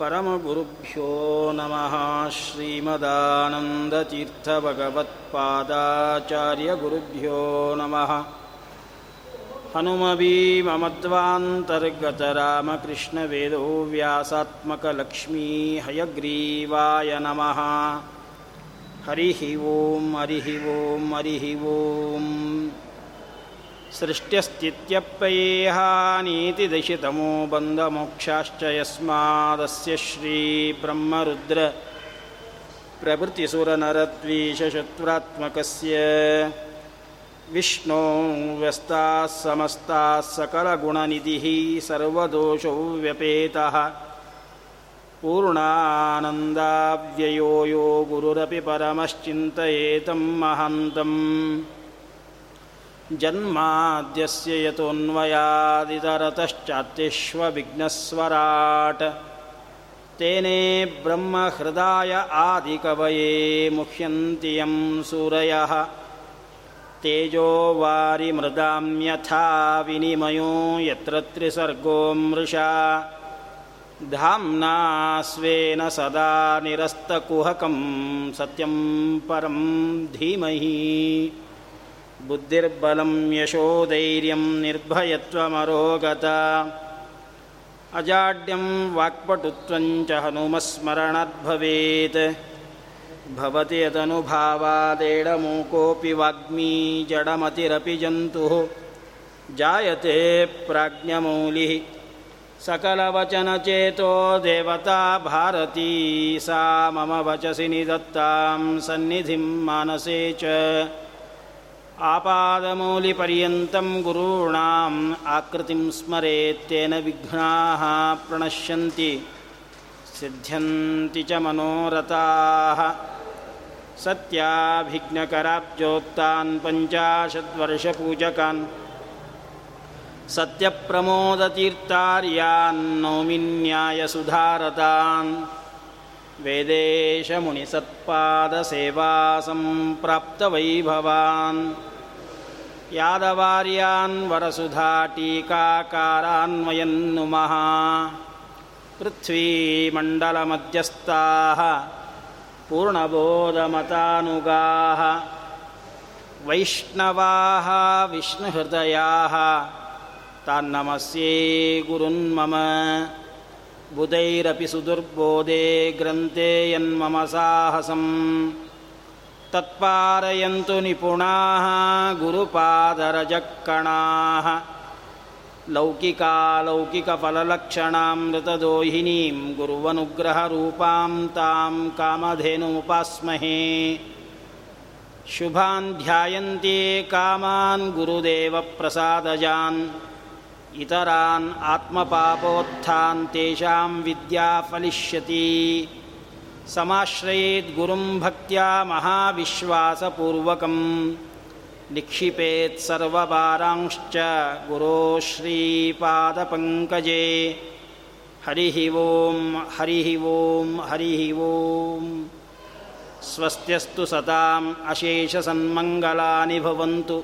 परमगुरुभ्यो नमः श्रीमदानन्दतीर्थभगवत्पादाचार्यगुरुभ्यो नमः। हनुमवीमममत्वान्तर्गतरामकृष्णवेदो व्यासात्मकलक्ष्मी नमः। हरिः ओं हरिः ओं हरिः ओं सृष्ट्यस्थित्यप्ययेहानीतिदशितमो बन्धमोक्षाश्च यस्मादस्य श्रीब्रह्मरुद्र प्रभृतिसुरनरद्वीषशत्रुरात्मकस्य विष्णो व्यस्ताः समस्ताः सकलगुणनिधिः सर्वदोषौ व्यपेतः पूर्णानन्दाव्ययो यो गुरुरपि परमश्चिन्तयेतं महान्तम् जन्माद्यस्य यतोऽन्वयादितरतश्चात्यश्वविघ्नस्वराट्। तेने ब्रह्महृदाय आदिकवये मुह्यन्ति यं सूरयः। तेजो वारिमृदां यथा विनिमयो यत्र त्रिसर्गो मृषा। धाम्ना स्वेन सदा निरस्तकुहकं सत्यं परं धीमहि बुद्धिर्बलं यशोधैर्यं निर्भयत्वमरोगता। अजाड्यं वाक्पटुत्वञ्च हनुमस्मरणाद्भवेत्। भवति यदनुभावादेडमूकोऽपि वाग्मी जडमतिरपि जन्तुः। जायते प्राज्ञमौलिः। सकलवचनचेतो देवता भारती, सा मम वचसि निदत्तां सन्निधिं मानसे आपादमौलिपर्यन्तं गुरूणाम् आकृतिं स्मरेत्तेन विघ्नाः प्रणश्यन्ति सिद्ध्यन्ति च मनोरथाः। सत्याभिघ्नकराब्जोत्तान् पञ्चाशद्वर्षपूजकान् सत्यप्रमोदतीर्थार्यान् नौमिन्यायसुधारतान् वेदेशमुनिसत्पादसेवासम्प्राप्तवैभवान्। यादवार्यान् वरसुधाटीकाकारान्वयन्नुमः। पृथ्वीमण्डलमध्यस्थाः पूर्णबोधमतानुगाः। वैष्णवाः विष्णुहृदयाः। तान्नमस्ये गुरुन्मम बुधैरपि सुदुर्बोधे ग्रन्थे यन्मम साहसम्। तत्पारयन्तु निपुणाः गुरुपादरजक्कणाः। लौकिकालौकिकफललक्षणामृतदोहिनीं गुरुवनुग्रहरूपां तां कामधेनुमुपास्महे। शुभान् ध्यायन्ते कामान् गुरुदेवप्रसादजान् ಇತರಾನ್ ಆತ್ಮಪಾಪೋತ್ಥಾನ್ ತೇಷಾಂ ವಿದ್ಯಾ ಫಲಿಷ್ಯತಿ ಸಮಾಶ್ರಯೇದ್ ಗುರುಂ ಭಕ್ತ್ಯಾ ಮಹಾವಿಶ್ವಾಸಪೂರ್ವಕಂ ನಿಕ್ಷಿಪೇತ್ ಸರ್ವಪಾರಾಂಶ್ಚ ಗುರೋ ಶ್ರೀಪಾದಪಂಕಜೇ ಹರಿಃ ಓಂ ಹರಿಃ ಓಂ ಹರಿಃ ಓಂ ಸ್ವಸ್ತ್ಯಸ್ತು ಸತಾಂ ಅಶೇಷಸನ್ಮङ्ಗಲಾನಿ ಭವಂತು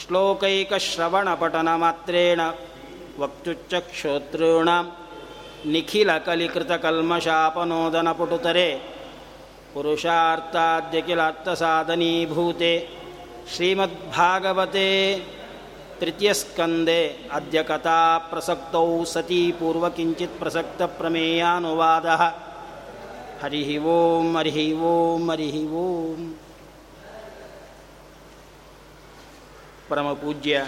श्लोकैकश्रवणपठनमात्रेण वक्तुच्चक्षोतॄणां निखिलकलिकृतकल्मषापनोदनपुटुतरे पुरुषार्थाद्यकिलार्थसाधनीभूते श्रीमद्भागवते तृतीयस्कन्दे अद्य कथाप्रसक्तौ सती पूर्वकिञ्चित् प्रसक्तप्रमेयानुवादः हरिः ओं हरिः ओं हरिः ओं ಪರಮಪೂಜ್ಯ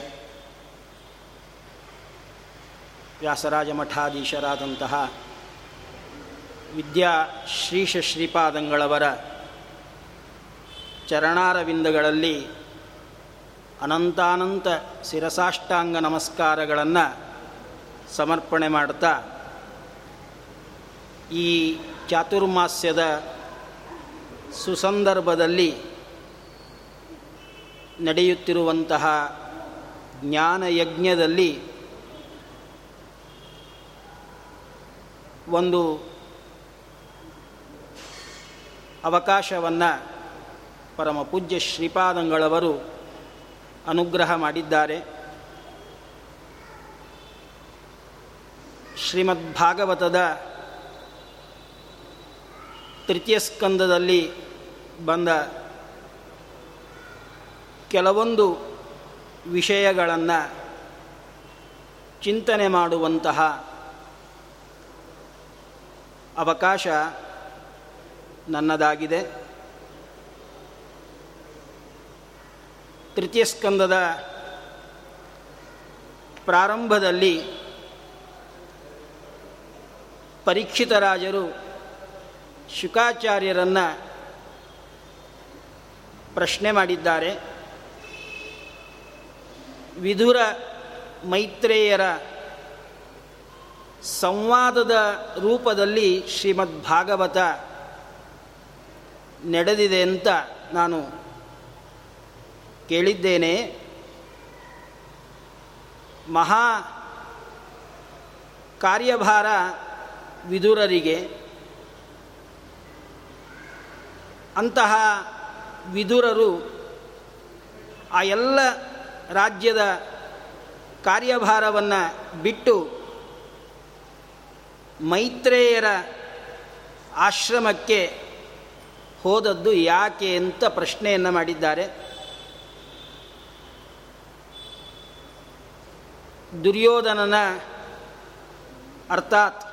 ವ್ಯಾಸರಾಜ ಮಠಾಧೀಶರಾದಂತಹ ವಿದ್ಯಾ ಶ್ರೀಶ ಶ್ರೀಪಾದಂಗಳವರ ಚರಣಾರವಿಂದಗಳಲ್ಲಿ ಅನಂತಾನಂತ ಶಿರಸಾಷ್ಟಾಂಗ ನಮಸ್ಕಾರಗಳನ್ನು ಸಮರ್ಪಣೆ ಮಾಡ್ತಾ ಈ ಚಾತುರ್ಮಾಸ್ಯದ ಸುಸಂದರ್ಭದಲ್ಲಿ ನಡೆಯುತ್ತಿರುವಂತಹ ಜ್ಞಾನಯಜ್ಞದಲ್ಲಿ ಒಂದು ಅವಕಾಶವನ್ನು ಪರಮ ಪೂಜ್ಯ ಶ್ರೀಪಾದಂಗಳವರು ಅನುಗ್ರಹ ಮಾಡಿದ್ದಾರೆ. ಶ್ರೀಮದ್ಭಾಗವತದ ತೃತೀಯ ಸ್ಕಂದದಲ್ಲಿ ಬಂದ ಕೆಲವೊಂದು ವಿಷಯಗಳನ್ನು ಚಿಂತನೆ ಮಾಡುವಂತಹ ಅವಕಾಶ ನನ್ನದಾಗಿದೆ. ತೃತೀಯ ಸ್ಕಂದದ ಪ್ರಾರಂಭದಲ್ಲಿ ಪರೀಕ್ಷಿತರಾಜರು ಶುಕಾಚಾರ್ಯರನ್ನು ಪ್ರಶ್ನೆ ಮಾಡಿದ್ದಾರೆ. ವಿಧುರ ಮೈತ್ರೇಯರ ಸಂವಾದದ ರೂಪದಲ್ಲಿ ಶ್ರೀಮದ್ ಭಾಗವತ ನಡೆದಿದೆ ಅಂತ ನಾನು ಕೇಳಿದ್ದೇನೆ. ಮಹಾ ಕಾರ್ಯಭಾರ ವಿದುರರಿಗೆ ಅಂತಹ ವಿದುರರು ಆ ಎಲ್ಲ ರಾಜ್ಯದ ಕಾರ್ಯಭಾರವನ್ನು ಬಿಟ್ಟು ಮೈತ್ರೇಯರ ಆಶ್ರಮಕ್ಕೆ ಹೋದದ್ದು ಯಾಕೆ ಅಂತ ಪ್ರಶ್ನೆಯನ್ನು ಮಾಡಿದ್ದಾರೆ. ದುರ್ಯೋಧನನ ಅರ್ಥಾತ್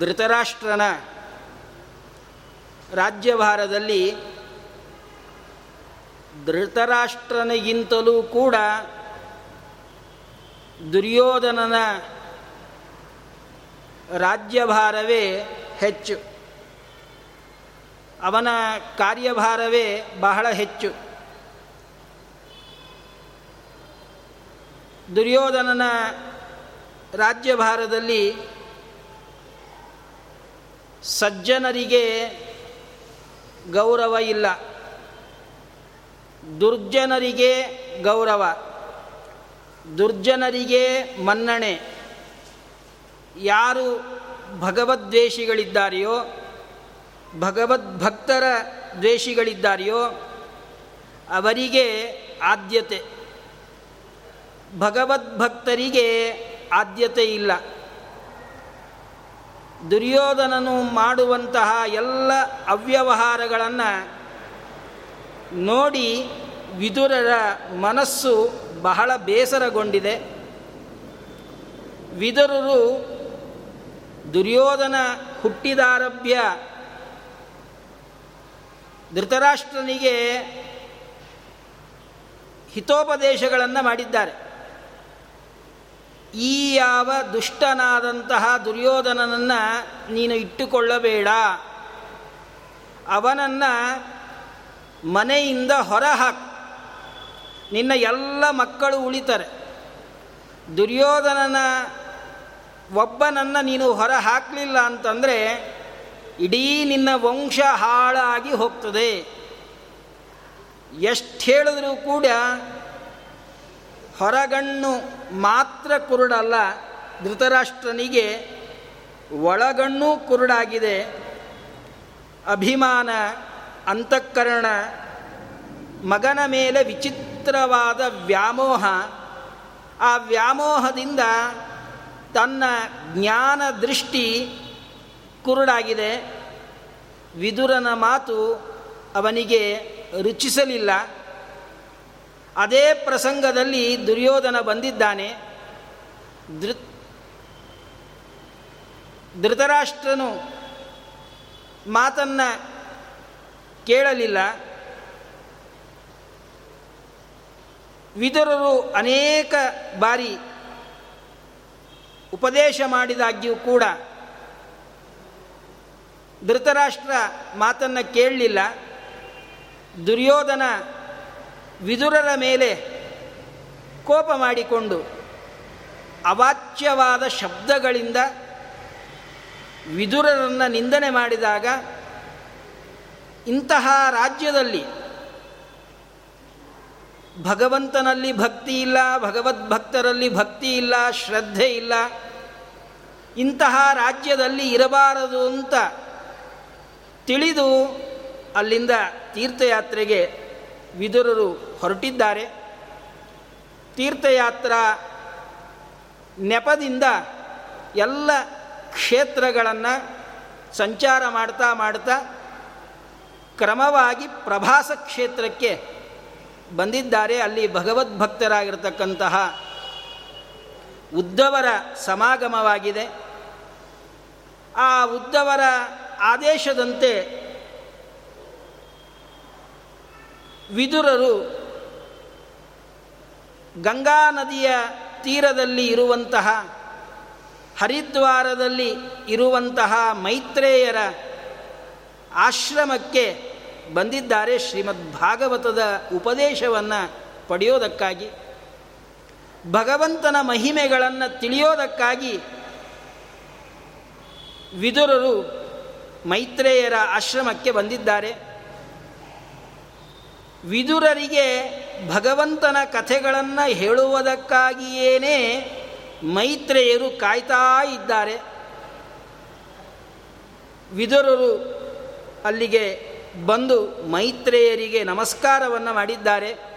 ಧೃತರಾಷ್ಟ್ರನ ರಾಜ್ಯಭಾರದಲ್ಲಿ ಧೃತರಾಷ್ಟ್ರನಿಗಿಂತಲೂ ಕೂಡ ದುರ್ಯೋಧನನ ರಾಜ್ಯಭಾರವೇ ಹೆಚ್ಚು. ಅವನ ಕಾರ್ಯಭಾರವೇ ಬಹಳ ಹೆಚ್ಚು. ದುರ್ಯೋಧನನ ರಾಜ್ಯಭಾರದಲ್ಲಿ ಸಜ್ಜನರಿಗೆ ಗೌರವ ಇಲ್ಲ. ದುರ್ಜನರಿಗೆ ಗೌರವ, ದುರ್ಜನರಿಗೆ ಮನ್ನಣೆ. ಯಾರು ಭಗವದ್ವೇಷಿಗಳಿದ್ದಾರೆಯೋ ಭಗವದ್ಭಕ್ತರ ದ್ವೇಷಿಗಳಿದ್ದಾರೆಯೋ, ಅವರಿಗೆ ಆದ್ಯತೆ. ಭಗವದ್ಭಕ್ತರಿಗೆ ಆದ್ಯತೆ ಇಲ್ಲ. ದುರ್ಯೋಧನನು ಮಾಡುವಂತಹ ಎಲ್ಲ ಅವ್ಯವಹಾರಗಳನ್ನು ನೋಡಿ ವಿದುರರ ಮನಸ್ಸು ಬಹಳ ಬೇಸರಗೊಂಡಿದೆ. ವಿದುರರು ದುರ್ಯೋಧನ ಹುಟ್ಟಿದಾರಭ್ಯ ಧೃತರಾಷ್ಟ್ರನಿಗೆ ಹಿತೋಪದೇಶಗಳನ್ನು ಮಾಡಿದ್ದಾರೆ. ಈ ಯಾವ ದುಷ್ಟನಾದಂತಹ ದುರ್ಯೋಧನನನ್ನು ನೀನು ಇಟ್ಟುಕೊಳ್ಳಬೇಡ. ಅವನನ್ನು ಮನೆಯಿಂದ ಹೊರ ಹಾಕು. ನಿನ್ನ ಎಲ್ಲ ಮಕ್ಕಳು ಉಳಿತಾರೆ. ದುರ್ಯೋಧನನ, ಒಬ್ಬನನ್ನು ನೀನು ಹೊರ ಹಾಕಲಿಲ್ಲ ಅಂತಂದರೆ ಇಡೀ ನಿನ್ನ ವಂಶ ಹಾಳಾಗಿ ಹೋಗ್ತದೆ. ಎಷ್ಟು ಹೇಳಿದ್ರೂ ಕೂಡ ಹೊರಗಣ್ಣು ಮಾತ್ರ ಕುರುಡಲ್ಲ, ಧೃತರಾಷ್ಟ್ರನಿಗೆ ಒಳಗಣ್ಣೂ ಕುರುಡಾಗಿದೆ. ಅಭಿಮಾನ ಅಂತಃಕರಣ ಮಗನ ಮೇಲೆ ವಿಚಿತ್ರವಾದ ವ್ಯಾಮೋಹ, ಆ ವ್ಯಾಮೋಹದಿಂದ ತನ್ನ ಜ್ಞಾನ ದೃಷ್ಟಿ ಕುರುಡಾಗಿದೆ. ವಿದುರನ ಮಾತು ಅವನಿಗೆ ರುಚಿಸಲಿಲ್ಲ. ಅದೇ ಪ್ರಸಂಗದಲ್ಲಿ ದುರ್ಯೋಧನ ಬಂದಿದ್ದಾನೆ. ಧೃ, ಧೃತರಾಷ್ಟ್ರನು ಮಾತನ್ನು ಕೇಳಲಿಲ್ಲ. ವಿದುರರು ಅನೇಕ ಬಾರಿ ಉಪದೇಶ ಮಾಡಿದಾಗ್ಯೂ ಕೂಡ ಧೃತರಾಷ್ಟ್ರ ಮಾತನ್ನು ಕೇಳಲಿಲ್ಲ. ದುರ್ಯೋಧನ ವಿದುರರ ಮೇಲೆ ಕೋಪ ಮಾಡಿಕೊಂಡು ಅವಾಚ್ಯವಾದ ಶಬ್ದಗಳಿಂದ ವಿದುರರನ್ನು ನಿಂದನೆ ಮಾಡಿದಾಗ ಇಂತಹ ರಾಜ್ಯದಲ್ಲಿ ಭಗವಂತನಲ್ಲಿ ಭಕ್ತಿ ಇಲ್ಲ ಭಗವದ್ಭಕ್ತರಲ್ಲಿ ಭಕ್ತಿ ಇಲ್ಲ, ಶ್ರದ್ಧೆ ಇಲ್ಲ. ಇಂತಹ ರಾಜ್ಯದಲ್ಲಿ ಇರಬಾರದು ಅಂತ ತಿಳಿದು ಅಲ್ಲಿಂದ ತೀರ್ಥಯಾತ್ರೆಗೆ ವಿದುರರು ಹೊರಟಿದ್ದಾರೆ. ತೀರ್ಥಯಾತ್ರ ನೆಪದಿಂದ ಎಲ್ಲ ಕ್ಷೇತ್ರಗಳನ್ನು ಸಂಚಾರ ಮಾಡ್ತಾ ಮಾಡ್ತಾ ಕ್ರಮವಾಗಿ ಪ್ರಭಾಸ ಕ್ಷೇತ್ರಕ್ಕೆ ಬಂದಿದ್ದಾರೆ. ಅಲ್ಲಿ ಭಗವದ್ಭಕ್ತರಾಗಿರ್ತಕ್ಕಂತಹ ಉದ್ದವರ ಸಮಾಗಮವಾಗಿದೆ. ಆ ಉದ್ದವರ ಆದೇಶದಂತೆ ವಿದುರರು ಗಂಗಾ ನದಿಯ ತೀರದಲ್ಲಿ ಇರುವಂತಹ, ಹರಿದ್ವಾರದಲ್ಲಿ ಇರುವಂತಹ ಮೈತ್ರೇಯರ ಆಶ್ರಮಕ್ಕೆ ಬಂದಿದ್ದಾರೆ ಶ್ರೀಮದ್ ಭಾಗವತದ ಉಪದೇಶವನ್ನು ಪಡೆಯೋದಕ್ಕಾಗಿ, ಭಗವಂತನ ಮಹಿಮೆಗಳನ್ನು ತಿಳಿಯೋದಕ್ಕಾಗಿ ವಿದುರರು ಮೈತ್ರೇಯರ ಆಶ್ರಮಕ್ಕೆ ಬಂದಿದ್ದಾರೆ. ವಿದುರರಿಗೆ ಭಗವಂತನ ಕಥೆಗಳನ್ನು ಹೇಳುವುದಕ್ಕಾಗಿಯೇನೇ ಮೈತ್ರೇಯರು ಕಾಯ್ತಾ ಇದ್ದಾರೆ. ವಿದುರರು ಅಲ್ಲಿಗೆ ಬಂದು ಮೈತ್ರೇಯರಿಗೆ ನಮಸ್ಕಾರವನ್ನು ಮಾಡಿದ್ದಾರೆ.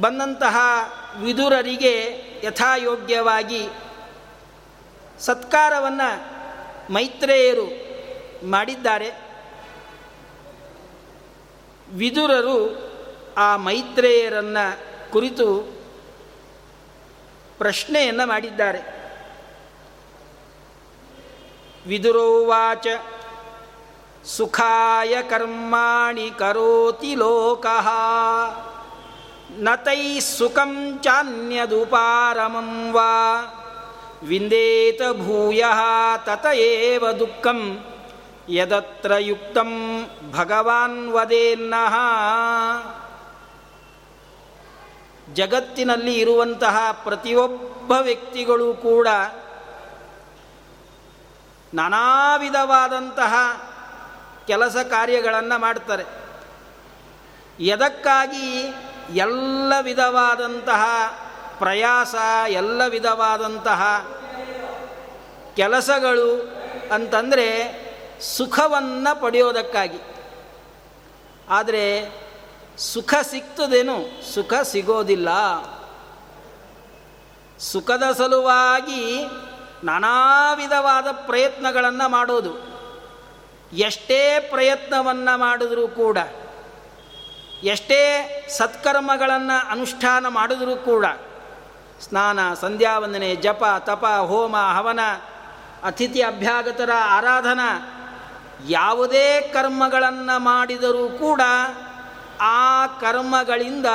ಬಂದಂತಹ ವಿದುರರಿಗೆ ಯಥಾಯೋಗ್ಯವಾಗಿ ಸತ್ಕಾರವನ್ನು ಮೈತ್ರೇಯರು ಮಾಡಿದ್ದಾರೆ. ವಿದುರರು ಆ ಮೈತ್ರೇಯರನ್ನು ಕುರಿತು ಪ್ರಶ್ನೆಯನ್ನು ಮಾಡಿದ್ದಾರೆ. ವಿದುರೋವಾಚ ಸುಖಾಯ ಕರ್ಮಾಣಿ ಕರೋತಿ ಲೋಕಃ. ನತೈ ಸುಖಂ ಚಾನ್ಯದುಪಾರಮಂ ವಾ. ವಿಂದೇತ ಭೂಯ ತತ ಏವ ದುಃಖಂ. ಯದತ್ರ ಯುಕ್ತಂ ಭಗವಾನ್ ವದೇನ್ನಃ ಜಗತ್ತಿನಲ್ಲಿ ಇರುವಂತಹ ಪ್ರತಿಯೊಬ್ಬ ವ್ಯಕ್ತಿಗಳು ಕೂಡ ನಾನಾ ವಿಧವಾದಂತಹ ಕೆಲಸ ಕಾರ್ಯಗಳನ್ನು ಮಾಡ್ತಾರೆ. ಎದಕ್ಕಾಗಿ ಎಲ್ಲ ವಿಧವಾದಂತಹ ಪ್ರಯಾಸ, ಎಲ್ಲ ವಿಧವಾದಂತಹ ಕೆಲಸಗಳು ಅಂತಂದರೆ ಸುಖವನ್ನು ಪಡೆಯೋದಕ್ಕಾಗಿ. ಆದರೆ ಸುಖ ಸಿಗ್ತದೇನು ಸುಖ ಸಿಗೋದಿಲ್ಲ. ಸುಖದ ಸಲುವಾಗಿ ನಾನಾ ವಿಧವಾದ ಪ್ರಯತ್ನಗಳನ್ನು ಮಾಡೋದು. ಎಷ್ಟೇ ಪ್ರಯತ್ನವನ್ನು ಮಾಡಿದರೂ ಕೂಡ, ಎಷ್ಟೇ ಸತ್ಕರ್ಮಗಳನ್ನು ಅನುಷ್ಠಾನ ಮಾಡಿದರೂ ಕೂಡ, ಸ್ನಾನ, ಸಂಧ್ಯಾವಂದನೆ, ಜಪ, ತಪ, ಹೋಮ, ಹವನ, ಅತಿಥಿ ಅಭ್ಯಾಗತರ, ಆರಾಧನ, ಯಾವುದೇ ಕರ್ಮಗಳನ್ನು ಮಾಡಿದರೂ ಕೂಡ ಆ ಕರ್ಮಗಳಿಂದ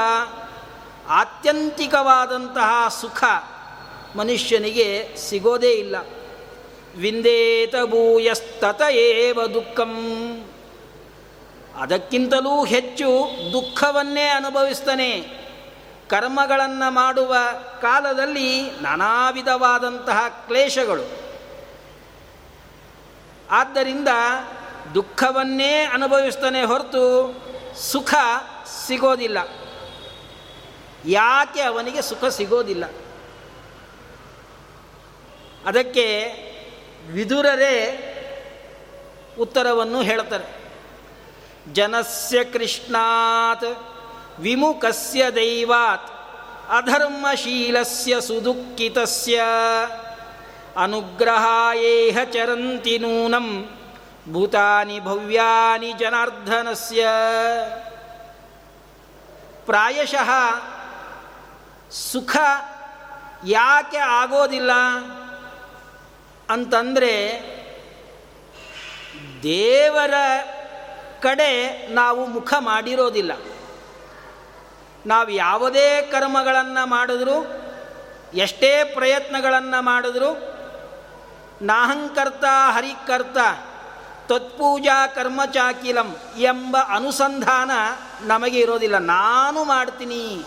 ಆತ್ಯಂತಿಕವಾದಂತಹ ಸುಖ ಮನುಷ್ಯನಿಗೆ ಸಿಗೋದೇ ಇಲ್ಲ. ವಿಂದೇತ ಭೂಯಸ್ತತ ಏವ ದುಃಖಂ. ಅದಕ್ಕಿಂತಲೂ ಹೆಚ್ಚು ದುಃಖವನ್ನೇ ಅನುಭವಿಸ್ತಾನೆ. ಕರ್ಮಗಳನ್ನು ಮಾಡುವ ಕಾಲದಲ್ಲಿ ನಾನಾ ವಿಧವಾದಂತಹ ಕ್ಲೇಶಗಳು. ಆದ್ದರಿಂದ ದುಃಖವನ್ನೇ ಅನುಭವಿಸ್ತಾನೆ ಹೊರತು ಸುಖ ಸಿಗೋದಿಲ್ಲ. ಯಾಕೆ ಅವನಿಗೆ ಸುಖ ಸಿಗೋದಿಲ್ಲ? ಅದಕ್ಕೆ ವಿದುರರೇ ಉತ್ತರವನ್ನು ಹೇಳ್ತಾರೆ ಜನಸ್ಯ ಕೃಷ್ಣಾತ್, ವಿಮುಖಸ್ಯ ದೈವಾತ್, ಅಧರ್ಮಶೀಲಸ್ಯ ಸುದುಃಖಿತಸ್ಯ ಅನುಗ್ರಹಾಯೇಹ ಚರಂತಿ ನೂನಂ, ಭೂತಾನಿ ಭವ್ಯಾನಿ ಜನಾರ್ಧನಸ್ಯ ಪ್ರಾಯಶಃ ಸುಖ ಯಾಕೆ ಆಗೋದಿಲ್ಲ? ಅಂತಂದರೆ ದೇವರ ಕಡೆ ನಾವು ಮುಖ ಮಾಡಿರೋದಿಲ್ಲ. ನಾವು ಯಾವುದೇ ಕರ್ಮಗಳನ್ನು ಮಾಡಿದ್ರು, ಎಷ್ಟೇ ಪ್ರಯತ್ನಗಳನ್ನು ಮಾಡಿದ್ರು, ನಾಹಂಕರ್ತ ಹರಿಕರ್ತ ತತ್ಪೂಜಾ ಕರ್ಮಚಾಕಿಲಂ ಎಂಬ ಅನುಸಂಧಾನ ನಮಗೆ ಇರೋದಿಲ್ಲ. ನಾನು ಮಾಡ್ತೀನಿ.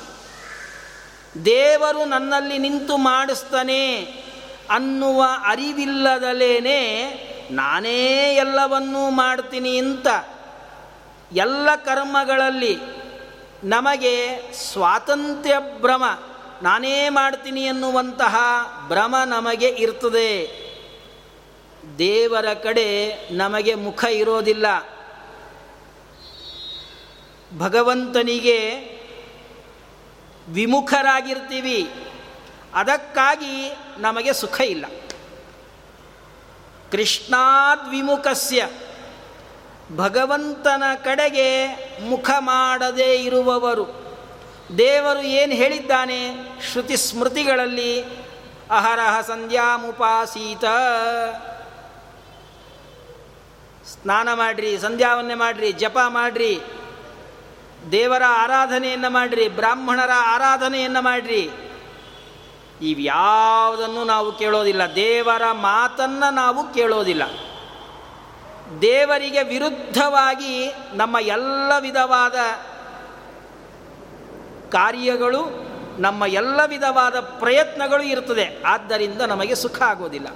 ದೇವರು ನನ್ನಲ್ಲಿ ನಿಂತು ಮಾಡಿಸ್ತಾನೆ. ಅನ್ನುವ ಅರಿವಿಲ್ಲದಲೇನೆ ನಾನೇ ಎಲ್ಲವನ್ನೂ ಮಾಡ್ತೀನಿ ಅಂತ ಎಲ್ಲ ಕರ್ಮಗಳಲ್ಲಿ ನಮಗೆ ಸ್ವಾತಂತ್ರ್ಯ ಭ್ರಮ, ನಾನೇ ಮಾಡ್ತೀನಿ ಎನ್ನುವಂತಹ ಭ್ರಮ ನಮಗೆ ಇರ್ತದೆ. ದೇವರ ಕಡೆ ನಮಗೆ ಮುಖ ಇರೋದಿಲ್ಲ. ಭಗವಂತನಿಗೆ ವಿಮುಖರಾಗಿರ್ತೀವಿ. ಅದಕ್ಕಾಗಿ ನಮಗೆ ಸುಖ ಇಲ್ಲ. ಕೃಷ್ಣಾದ್ವಿಮುಖಸ್ಯ. ಭಗವಂತನ ಕಡೆಗೆ ಮುಖ ಮಾಡದೇ ಇರುವವರು. ದೇವರು ಏನು ಹೇಳಿದ್ದಾನೆ? ಶ್ರುತಿ ಸ್ಮೃತಿಗಳಲ್ಲಿ ಅಹರಹ ಸಂಧ್ಯಾಮುಪಾಸೀತ. ಸ್ನಾನ ಮಾಡ್ರಿ, ಸಂಧ್ಯಾವನ್ನೇ ಮಾಡ್ರಿ, ಜಪ ಮಾಡ್ರಿ. ದೇವರ ಆರಾಧನೆಯನ್ನು ಮಾಡ್ರಿ, ಬ್ರಾಹ್ಮಣರ ಆರಾಧನೆಯನ್ನು ಮಾಡ್ರಿ. ಇವ್ಯಾವುದನ್ನು ನಾವು ಕೇಳೋದಿಲ್ಲ. ದೇವರ ಮಾತನ್ನು ನಾವು ಕೇಳೋದಿಲ್ಲ. ದೇವರಿಗೆ ವಿರುದ್ಧವಾಗಿ ನಮ್ಮ ಎಲ್ಲ ವಿಧವಾದ ಕಾರ್ಯಗಳು, ನಮ್ಮ ಎಲ್ಲ ವಿಧವಾದ ಪ್ರಯತ್ನಗಳು ಇರುತ್ತದೆ ಆದ್ದರಿಂದ ನಮಗೆ ಸುಖ ಆಗೋದಿಲ್ಲ.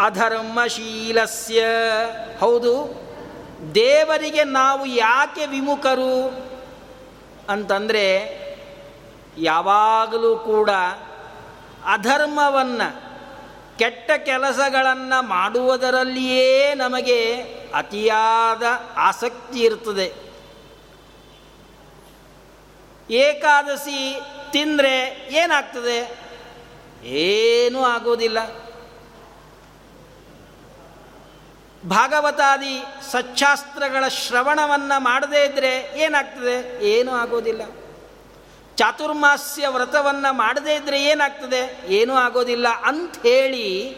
ಅಧರ್ಮಶೀಲಸ್ಯ. ಹೌದು, ದೇವರಿಗೆ ನಾವು ಯಾಕೆ ವಿಮುಖರು ಅಂತಂದರೆ ಯಾವಾಗಲೂ ಕೂಡ ಅಧರ್ಮವನ್ನು, ಕೆಟ್ಟ ಕೆಲಸಗಳನ್ನು ಮಾಡುವುದರಲ್ಲಿಯೇ ನಮಗೆ ಅತಿಯಾದ ಆಸಕ್ತಿ ಇರ್ತದೆ. ಏಕಾದಶಿ ತಿಂದರೆ ಏನಾಗ್ತದೆ? ಏನೂ ಆಗೋದಿಲ್ಲ. ಭಾಗವತಾದಿ ಸಚ್ಚಾಸ್ತ್ರಗಳ ಶ್ರವಣವನ್ನು ಮಾಡದೇ ಇದ್ದರೆ ಏನಾಗ್ತದೆ? ಏನೂ ಆಗೋದಿಲ್ಲ. ಚಾತುರ್ಮಾಸ್ಯ ವ್ರತವನ್ನು ಮಾಡದೇ ಇದ್ದರೆ ಏನಾಗ್ತದೆ? ಏನೂ ಆಗೋದಿಲ್ಲ. ಅಂಥೇಳಿ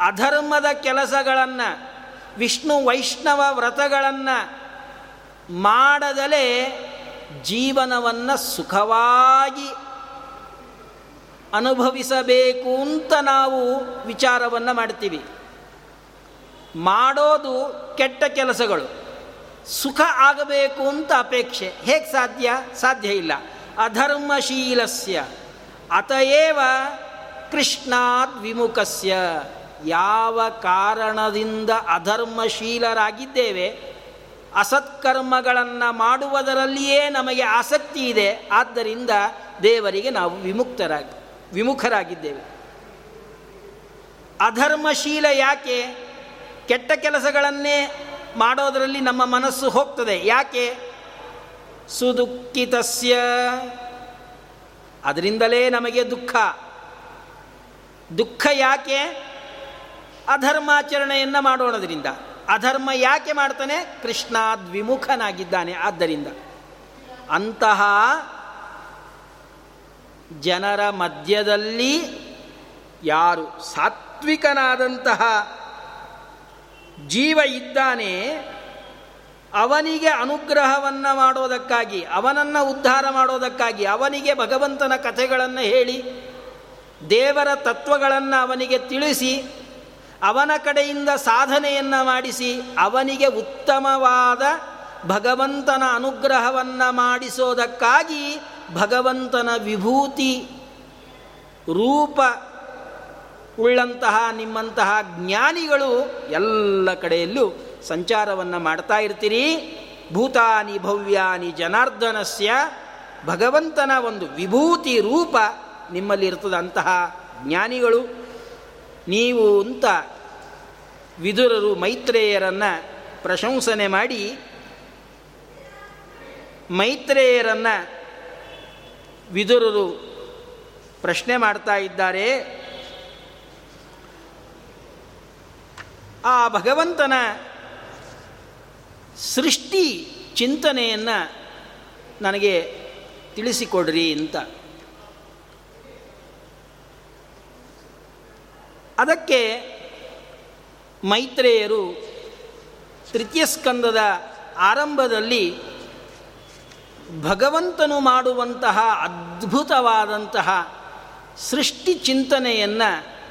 ಅಧರ್ಮದ ಕೆಲಸಗಳನ್ನು, ವಿಷ್ಣು ವೈಷ್ಣವ ವ್ರತಗಳನ್ನು ಮಾಡದಲೇ ಜೀವನವನ್ನು ಸುಖವಾಗಿ ಅನುಭವಿಸಬೇಕು ಅಂತ ನಾವು ವಿಚಾರವನ್ನು ಮಾಡ್ತೀವಿ. ಮಾಡೋದು ಕೆಟ್ಟ ಕೆಲಸಗಳು. ಸುಖ ಆಗಬೇಕು ಅಂತ ಅಪೇಕ್ಷೆ. ಹೇಗೆ ಸಾಧ್ಯ? ಸಾಧ್ಯ ಇಲ್ಲ. ಅಧರ್ಮಶೀಲಸ್ಯ ಅತಯೇವ ಕೃಷ್ಣಾದ್ ವಿಮುಖಸ್ಯ ಯಾವ ಕಾರಣದಿಂದ ಅಧರ್ಮಶೀಲರಾಗಿದ್ದೇವೆ? ಅಸತ್ಕರ್ಮಗಳನ್ನು ಮಾಡುವುದರಲ್ಲಿಯೇ ನಮಗೆ ಆಸಕ್ತಿ ಇದೆ. ಆದ್ದರಿಂದ ದೇವರಿಗೆ ನಾವು ವಿಮುಕ್ತರಾಗಿ, ವಿಮುಖರಾಗಿದ್ದೇವೆ. ಅಧರ್ಮಶೀಲ ಯಾಕೆ? ಕೆಟ್ಟ ಕೆಲಸಗಳನ್ನೇ ಮಾಡೋದರಲ್ಲಿ ನಮ್ಮ ಮನಸ್ಸು ಹೋಗ್ತದೆ. ಯಾಕೆ? ಸುದುಃಖಿತಸ್ಯ. ಅದರಿಂದಲೇ ನಮಗೆ ದುಃಖ. ದುಃಖ ಯಾಕೆ? ಅಧರ್ಮಾಚರಣೆಯನ್ನು ಮಾಡೋಣದ್ರಿಂದ. ಅಧರ್ಮ ಯಾಕೆ ಮಾಡ್ತಾನೆ? ಕೃಷ್ಣಾದ್ವಿಮುಖನಾಗಿದ್ದಾನೆ ಆದ್ದರಿಂದ. ಅಂತಹ ಜನರ ಮಧ್ಯದಲ್ಲಿ ಯಾರು ಸಾತ್ವಿಕನಾದಂತಹ ಜೀವ ಇದ್ದಾನೆ ಅವನಿಗೆ ಅನುಗ್ರಹವನ್ನು ಮಾಡೋದಕ್ಕಾಗಿ, ಅವನನ್ನು ಉದ್ಧಾರ ಮಾಡೋದಕ್ಕಾಗಿ, ಅವನಿಗೆ ಭಗವಂತನ ಕಥೆಗಳನ್ನು ಹೇಳಿ, ದೇವರ ತತ್ವಗಳನ್ನು ಅವನಿಗೆ ತಿಳಿಸಿ, ಅವನ ಕಡೆಯಿಂದ ಸಾಧನೆಯನ್ನು ಮಾಡಿಸಿ, ಅವನಿಗೆ ಉತ್ತಮವಾದ ಭಗವಂತನ ಅನುಗ್ರಹವನ್ನು ಮಾಡಿಸೋದಕ್ಕಾಗಿ ಭಗವಂತನ ವಿಭೂತಿ ರೂಪ ಉಳ್ಳಂತಹ ನಿಮ್ಮಂತಹ ಜ್ಞಾನಿಗಳು ಎಲ್ಲ ಕಡೆಯಲ್ಲೂ ಸಂಚಾರವನ್ನು ಮಾಡ್ತಾ ಇರ್ತೀರಿ. ಭೂತಾನಿ ಭವ್ಯಾನಿ ಜನಾರ್ದನಸ್ಯ ಭಗವಂತನ ಒಂದು ವಿಭೂತಿ ರೂಪ ನಿಮ್ಮಲ್ಲಿ ಇರ್ತದೆ ಅಂತಹ ಜ್ಞಾನಿಗಳು. ನೀವು ಅಂತ ವಿದುರರು, ಮೈತ್ರೇಯರನ್ನು ಪ್ರಶಂಸನೆ ಮಾಡಿ, ಮೈತ್ರೇಯರನ್ನು ವಿದುರರು ಪ್ರಶ್ನೆ ಮಾಡ್ತಾ ಇದ್ದಾರೆ. ಆ ಭಗವಂತನ ಸೃಷ್ಟಿ ಚಿಂತನೆಯನ್ನು ನನಗೆ ತಿಳಿಸಿಕೊಡ್ರಿ ಅಂತ. ಅದಕ್ಕೆ ಮೈತ್ರೇಯರು ತೃತೀಯ ಸ್ಕಂದದ ಆರಂಭದಲ್ಲಿ ಭಗವಂತನು ಮಾಡುವಂತಹ ಅದ್ಭುತವಾದಂತಹ ಸೃಷ್ಟಿ ಚಿಂತನೆಯನ್ನು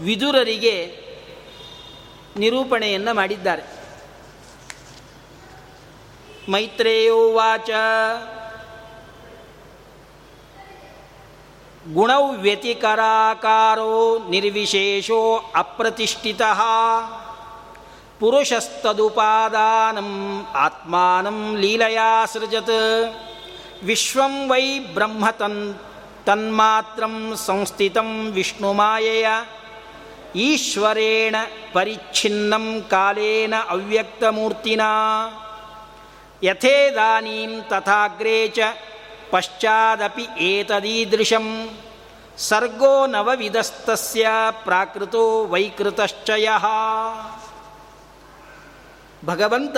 ವಿದುರರಿಗೆ ನಿರೂಪಣೆಯನ್ನು ಮಾಡಿದ್ದಾರೆ. ಮೈತ್ರೇಯೋವಾಚ ಗುಣೌ ವ್ಯತಿಕರಾಕಾರೋ ನಿರ್ವಿಶೇಷೋ ಅಪ್ರತಿಷ್ಠಿತ. ಪುರುಷಸ್ತದುಪಾದಾನಂ ಆತ್ಮಾನಂ ಲೀಲಯಾ ಸೃಜತ್. ವಿಶ್ವಂ ವೈ ಬ್ರಹ್ಮ ತನ್ ತನ್ಮಾತ್ರಂ ಸಂಸ್ಥಿತಂ ವಿಷ್ಣುಮಾಯೆಯ. ಈಶ್ವರೇಣ ಪರಿಚ್ಛಿನ್ನಂ ಕಾಲೇನ ಅವ್ಯಕ್ತಮೂರ್ತಿನ. ಯಥೇದಾನೀಂ ತಥಾಗ್ರೇ ಚ ಪಶ್ಚಾದಪಿ ಏತದೀದೃಶಂ ಸರ್ಗೋ ನವವಿಧಸ್ತಸ್ಯ ಪ್ರಾಕೃತೋ ವೈಕೃತಶ್ಚಯ ಭಗವಂತ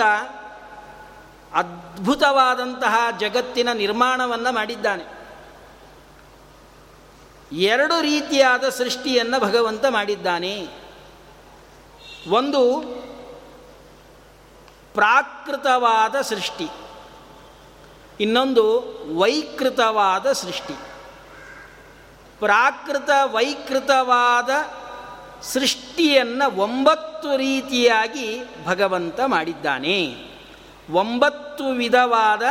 ಅದ್ಭುತವಾದಂತಹ ಜಗತ್ತಿನ ನಿರ್ಮಾಣವನ್ನು ಮಾಡಿದ್ದಾನೆ. ಎರಡು ರೀತಿಯಾದ ಸೃಷ್ಟಿಯನ್ನು ಭಗವಂತ ಮಾಡಿದ್ದಾನೆ. ಒಂದು ಪ್ರಾಕೃತವಾದ ಸೃಷ್ಟಿ. ಇನ್ನೊಂದು ವೈಕೃತವಾದ ಸೃಷ್ಟಿ. ಪ್ರಾಕೃತ ವೈಕೃತವಾದ ಸೃಷ್ಟಿಯನ್ನು ಒಂಬತ್ತು ರೀತಿಯಾಗಿ ಭಗವಂತ ಮಾಡಿದ್ದಾನೆ. ಒಂಬತ್ತು ವಿಧವಾದ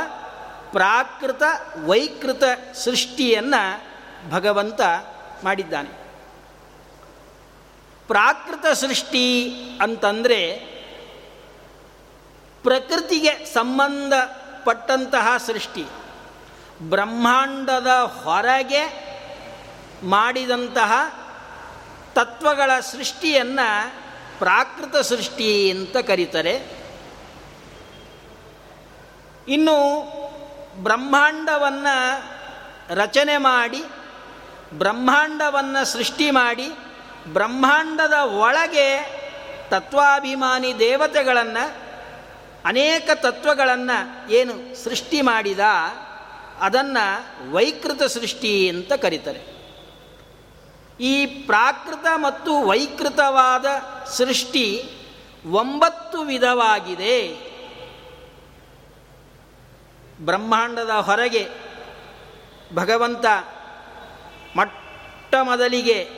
ಪ್ರಾಕೃತ ವೈಕೃತ ಸೃಷ್ಟಿಯನ್ನು ಭಗವಂತ ಮಾಡಿದ್ದಾನೆ. ಪ್ರಾಕೃತ ಸೃಷ್ಟಿ ಅಂತಂದರೆ ಪ್ರಕೃತಿಗೆ ಸಂಬಂಧಪಟ್ಟಂತಹ ಸೃಷ್ಟಿ. ಬ್ರಹ್ಮಾಂಡದ ಹೊರಗೆ ಮಾಡಿದಂತಹ ತತ್ವಗಳ ಸೃಷ್ಟಿಯನ್ನು ಪ್ರಾಕೃತ ಸೃಷ್ಟಿ ಅಂತ ಕರೀತಾರೆ. ಇನ್ನು ಬ್ರಹ್ಮಾಂಡವನ್ನು ರಚನೆ ಮಾಡಿ, ಬ್ರಹ್ಮಾಂಡವನ್ನು ಸೃಷ್ಟಿ ಮಾಡಿ, ಬ್ರಹ್ಮಾಂಡದ ಒಳಗೆ ತತ್ವಾಭಿಮಾನಿ ದೇವತೆಗಳನ್ನು ಅನೇಕ ತತ್ವಗಳನ್ನು ಏನು ಸೃಷ್ಟಿ ಮಾಡಿದ, ಅದನ್ನು ವೈಕೃತ ಸೃಷ್ಟಿ ಅಂತ ಕರೀತಾರೆ. ಈ ಪ್ರಾಕೃತ ಮತ್ತು ವೈಕೃತವಾದ ಸೃಷ್ಟಿ ಒಂಬತ್ತು ವಿಧವಾಗಿದೆ. ಬ್ರಹ್ಮಾಂಡದ ಹೊರಗೆ ಭಗವಂತ ಮೊಟ್ಟ ಮೊದಲಿಗೆ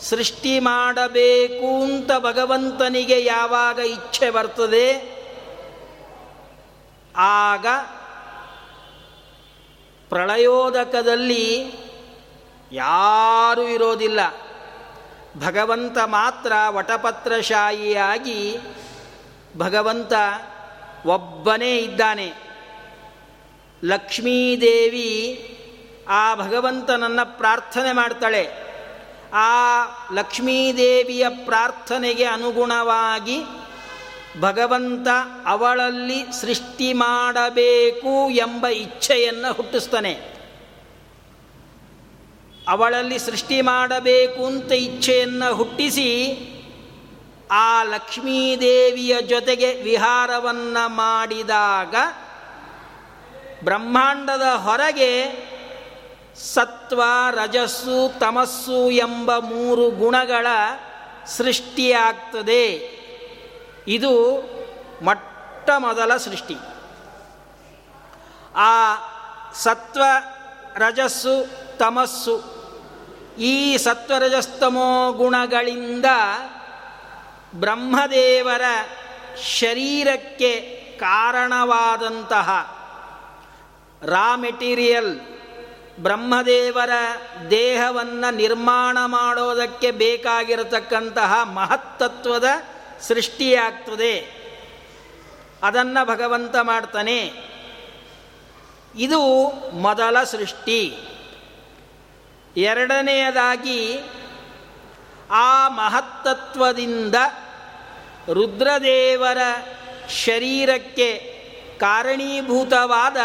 ಸೃಷ್ಟಿ ಮಾಡಬೇಕು ಅಂತ ಭಗವಂತನಿಗೆ ಯಾವಾಗ ಇಚ್ಛೆ ಬರ್ತದೆ ಆಗ ಪ್ರಳಯೋದಕದಲ್ಲಿ ಯಾರೂ ಇರೋದಿಲ್ಲ. ಭಗವಂತ ಮಾತ್ರ ವಟಪತ್ರಶಾಹಿಯಾಗಿ ಭಗವಂತ ಒಬ್ಬನೇ ಇದ್ದಾನೆ. ಲಕ್ಷ್ಮೀದೇವಿ ಆ ಭಗವಂತನನ್ನು ಪ್ರಾರ್ಥನೆ ಮಾಡ್ತಾಳೆ. ಆ ಲಕ್ಷ್ಮೀದೇವಿಯ ಪ್ರಾರ್ಥನೆಗೆ ಅನುಗುಣವಾಗಿ ಭಗವಂತ ಅವಳಲ್ಲಿ ಸೃಷ್ಟಿ ಮಾಡಬೇಕು ಎಂಬ ಇಚ್ಛೆಯನ್ನು ಹುಟ್ಟಿಸ್ತಾನೆ. ಅವಳಲ್ಲಿ ಸೃಷ್ಟಿ ಮಾಡಬೇಕು ಅಂತ ಇಚ್ಛೆಯನ್ನು ಹುಟ್ಟಿಸಿ ಆ ಲಕ್ಷ್ಮೀದೇವಿಯ ಜೊತೆಗೆ ವಿಹಾರವನ್ನು ಮಾಡಿದಾಗ ಬ್ರಹ್ಮಾಂಡದ ಹೊರಗೆ ಸತ್ವ, ರಜಸ್ಸು, ತಮಸ್ಸು ಎಂಬ ಮೂರು ಗುಣಗಳ ಸೃಷ್ಟಿಯಾಗ್ತದೆ. ಇದು ಮೊಟ್ಟ ಮೊದಲ ಸೃಷ್ಟಿ. ಆ ಸತ್ವ, ರಜಸ್ಸು, ತಮಸ್ಸು, ಈ ಸತ್ವರಜಸ್ತಮೋ ಗುಣಗಳಿಂದ ಬ್ರಹ್ಮದೇವರ ಶರೀರಕ್ಕೆ ಕಾರಣವಾದಂತಹ ರಾ ಮೆಟೀರಿಯಲ್ ಬ್ರಹ್ಮದೇವರ ದೇಹವನ್ನು ನಿರ್ಮಾಣ ಮಾಡೋದಕ್ಕೆ ಬೇಕಾಗಿರತಕ್ಕಂತಹ ಮಹತ್ತತ್ವದ ಸೃಷ್ಟಿಯಾಗ್ತದೆ. ಅದನ್ನು ಭಗವಂತ ಮಾಡ್ತಾನೆ. ಇದು ಮೊದಲ ಸೃಷ್ಟಿ. ಎರಡನೆಯದಾಗಿ ಆ ಮಹತ್ತತ್ವದಿಂದ ರುದ್ರದೇವರ ಶರೀರಕ್ಕೆ ಕಾರಣೀಭೂತವಾದ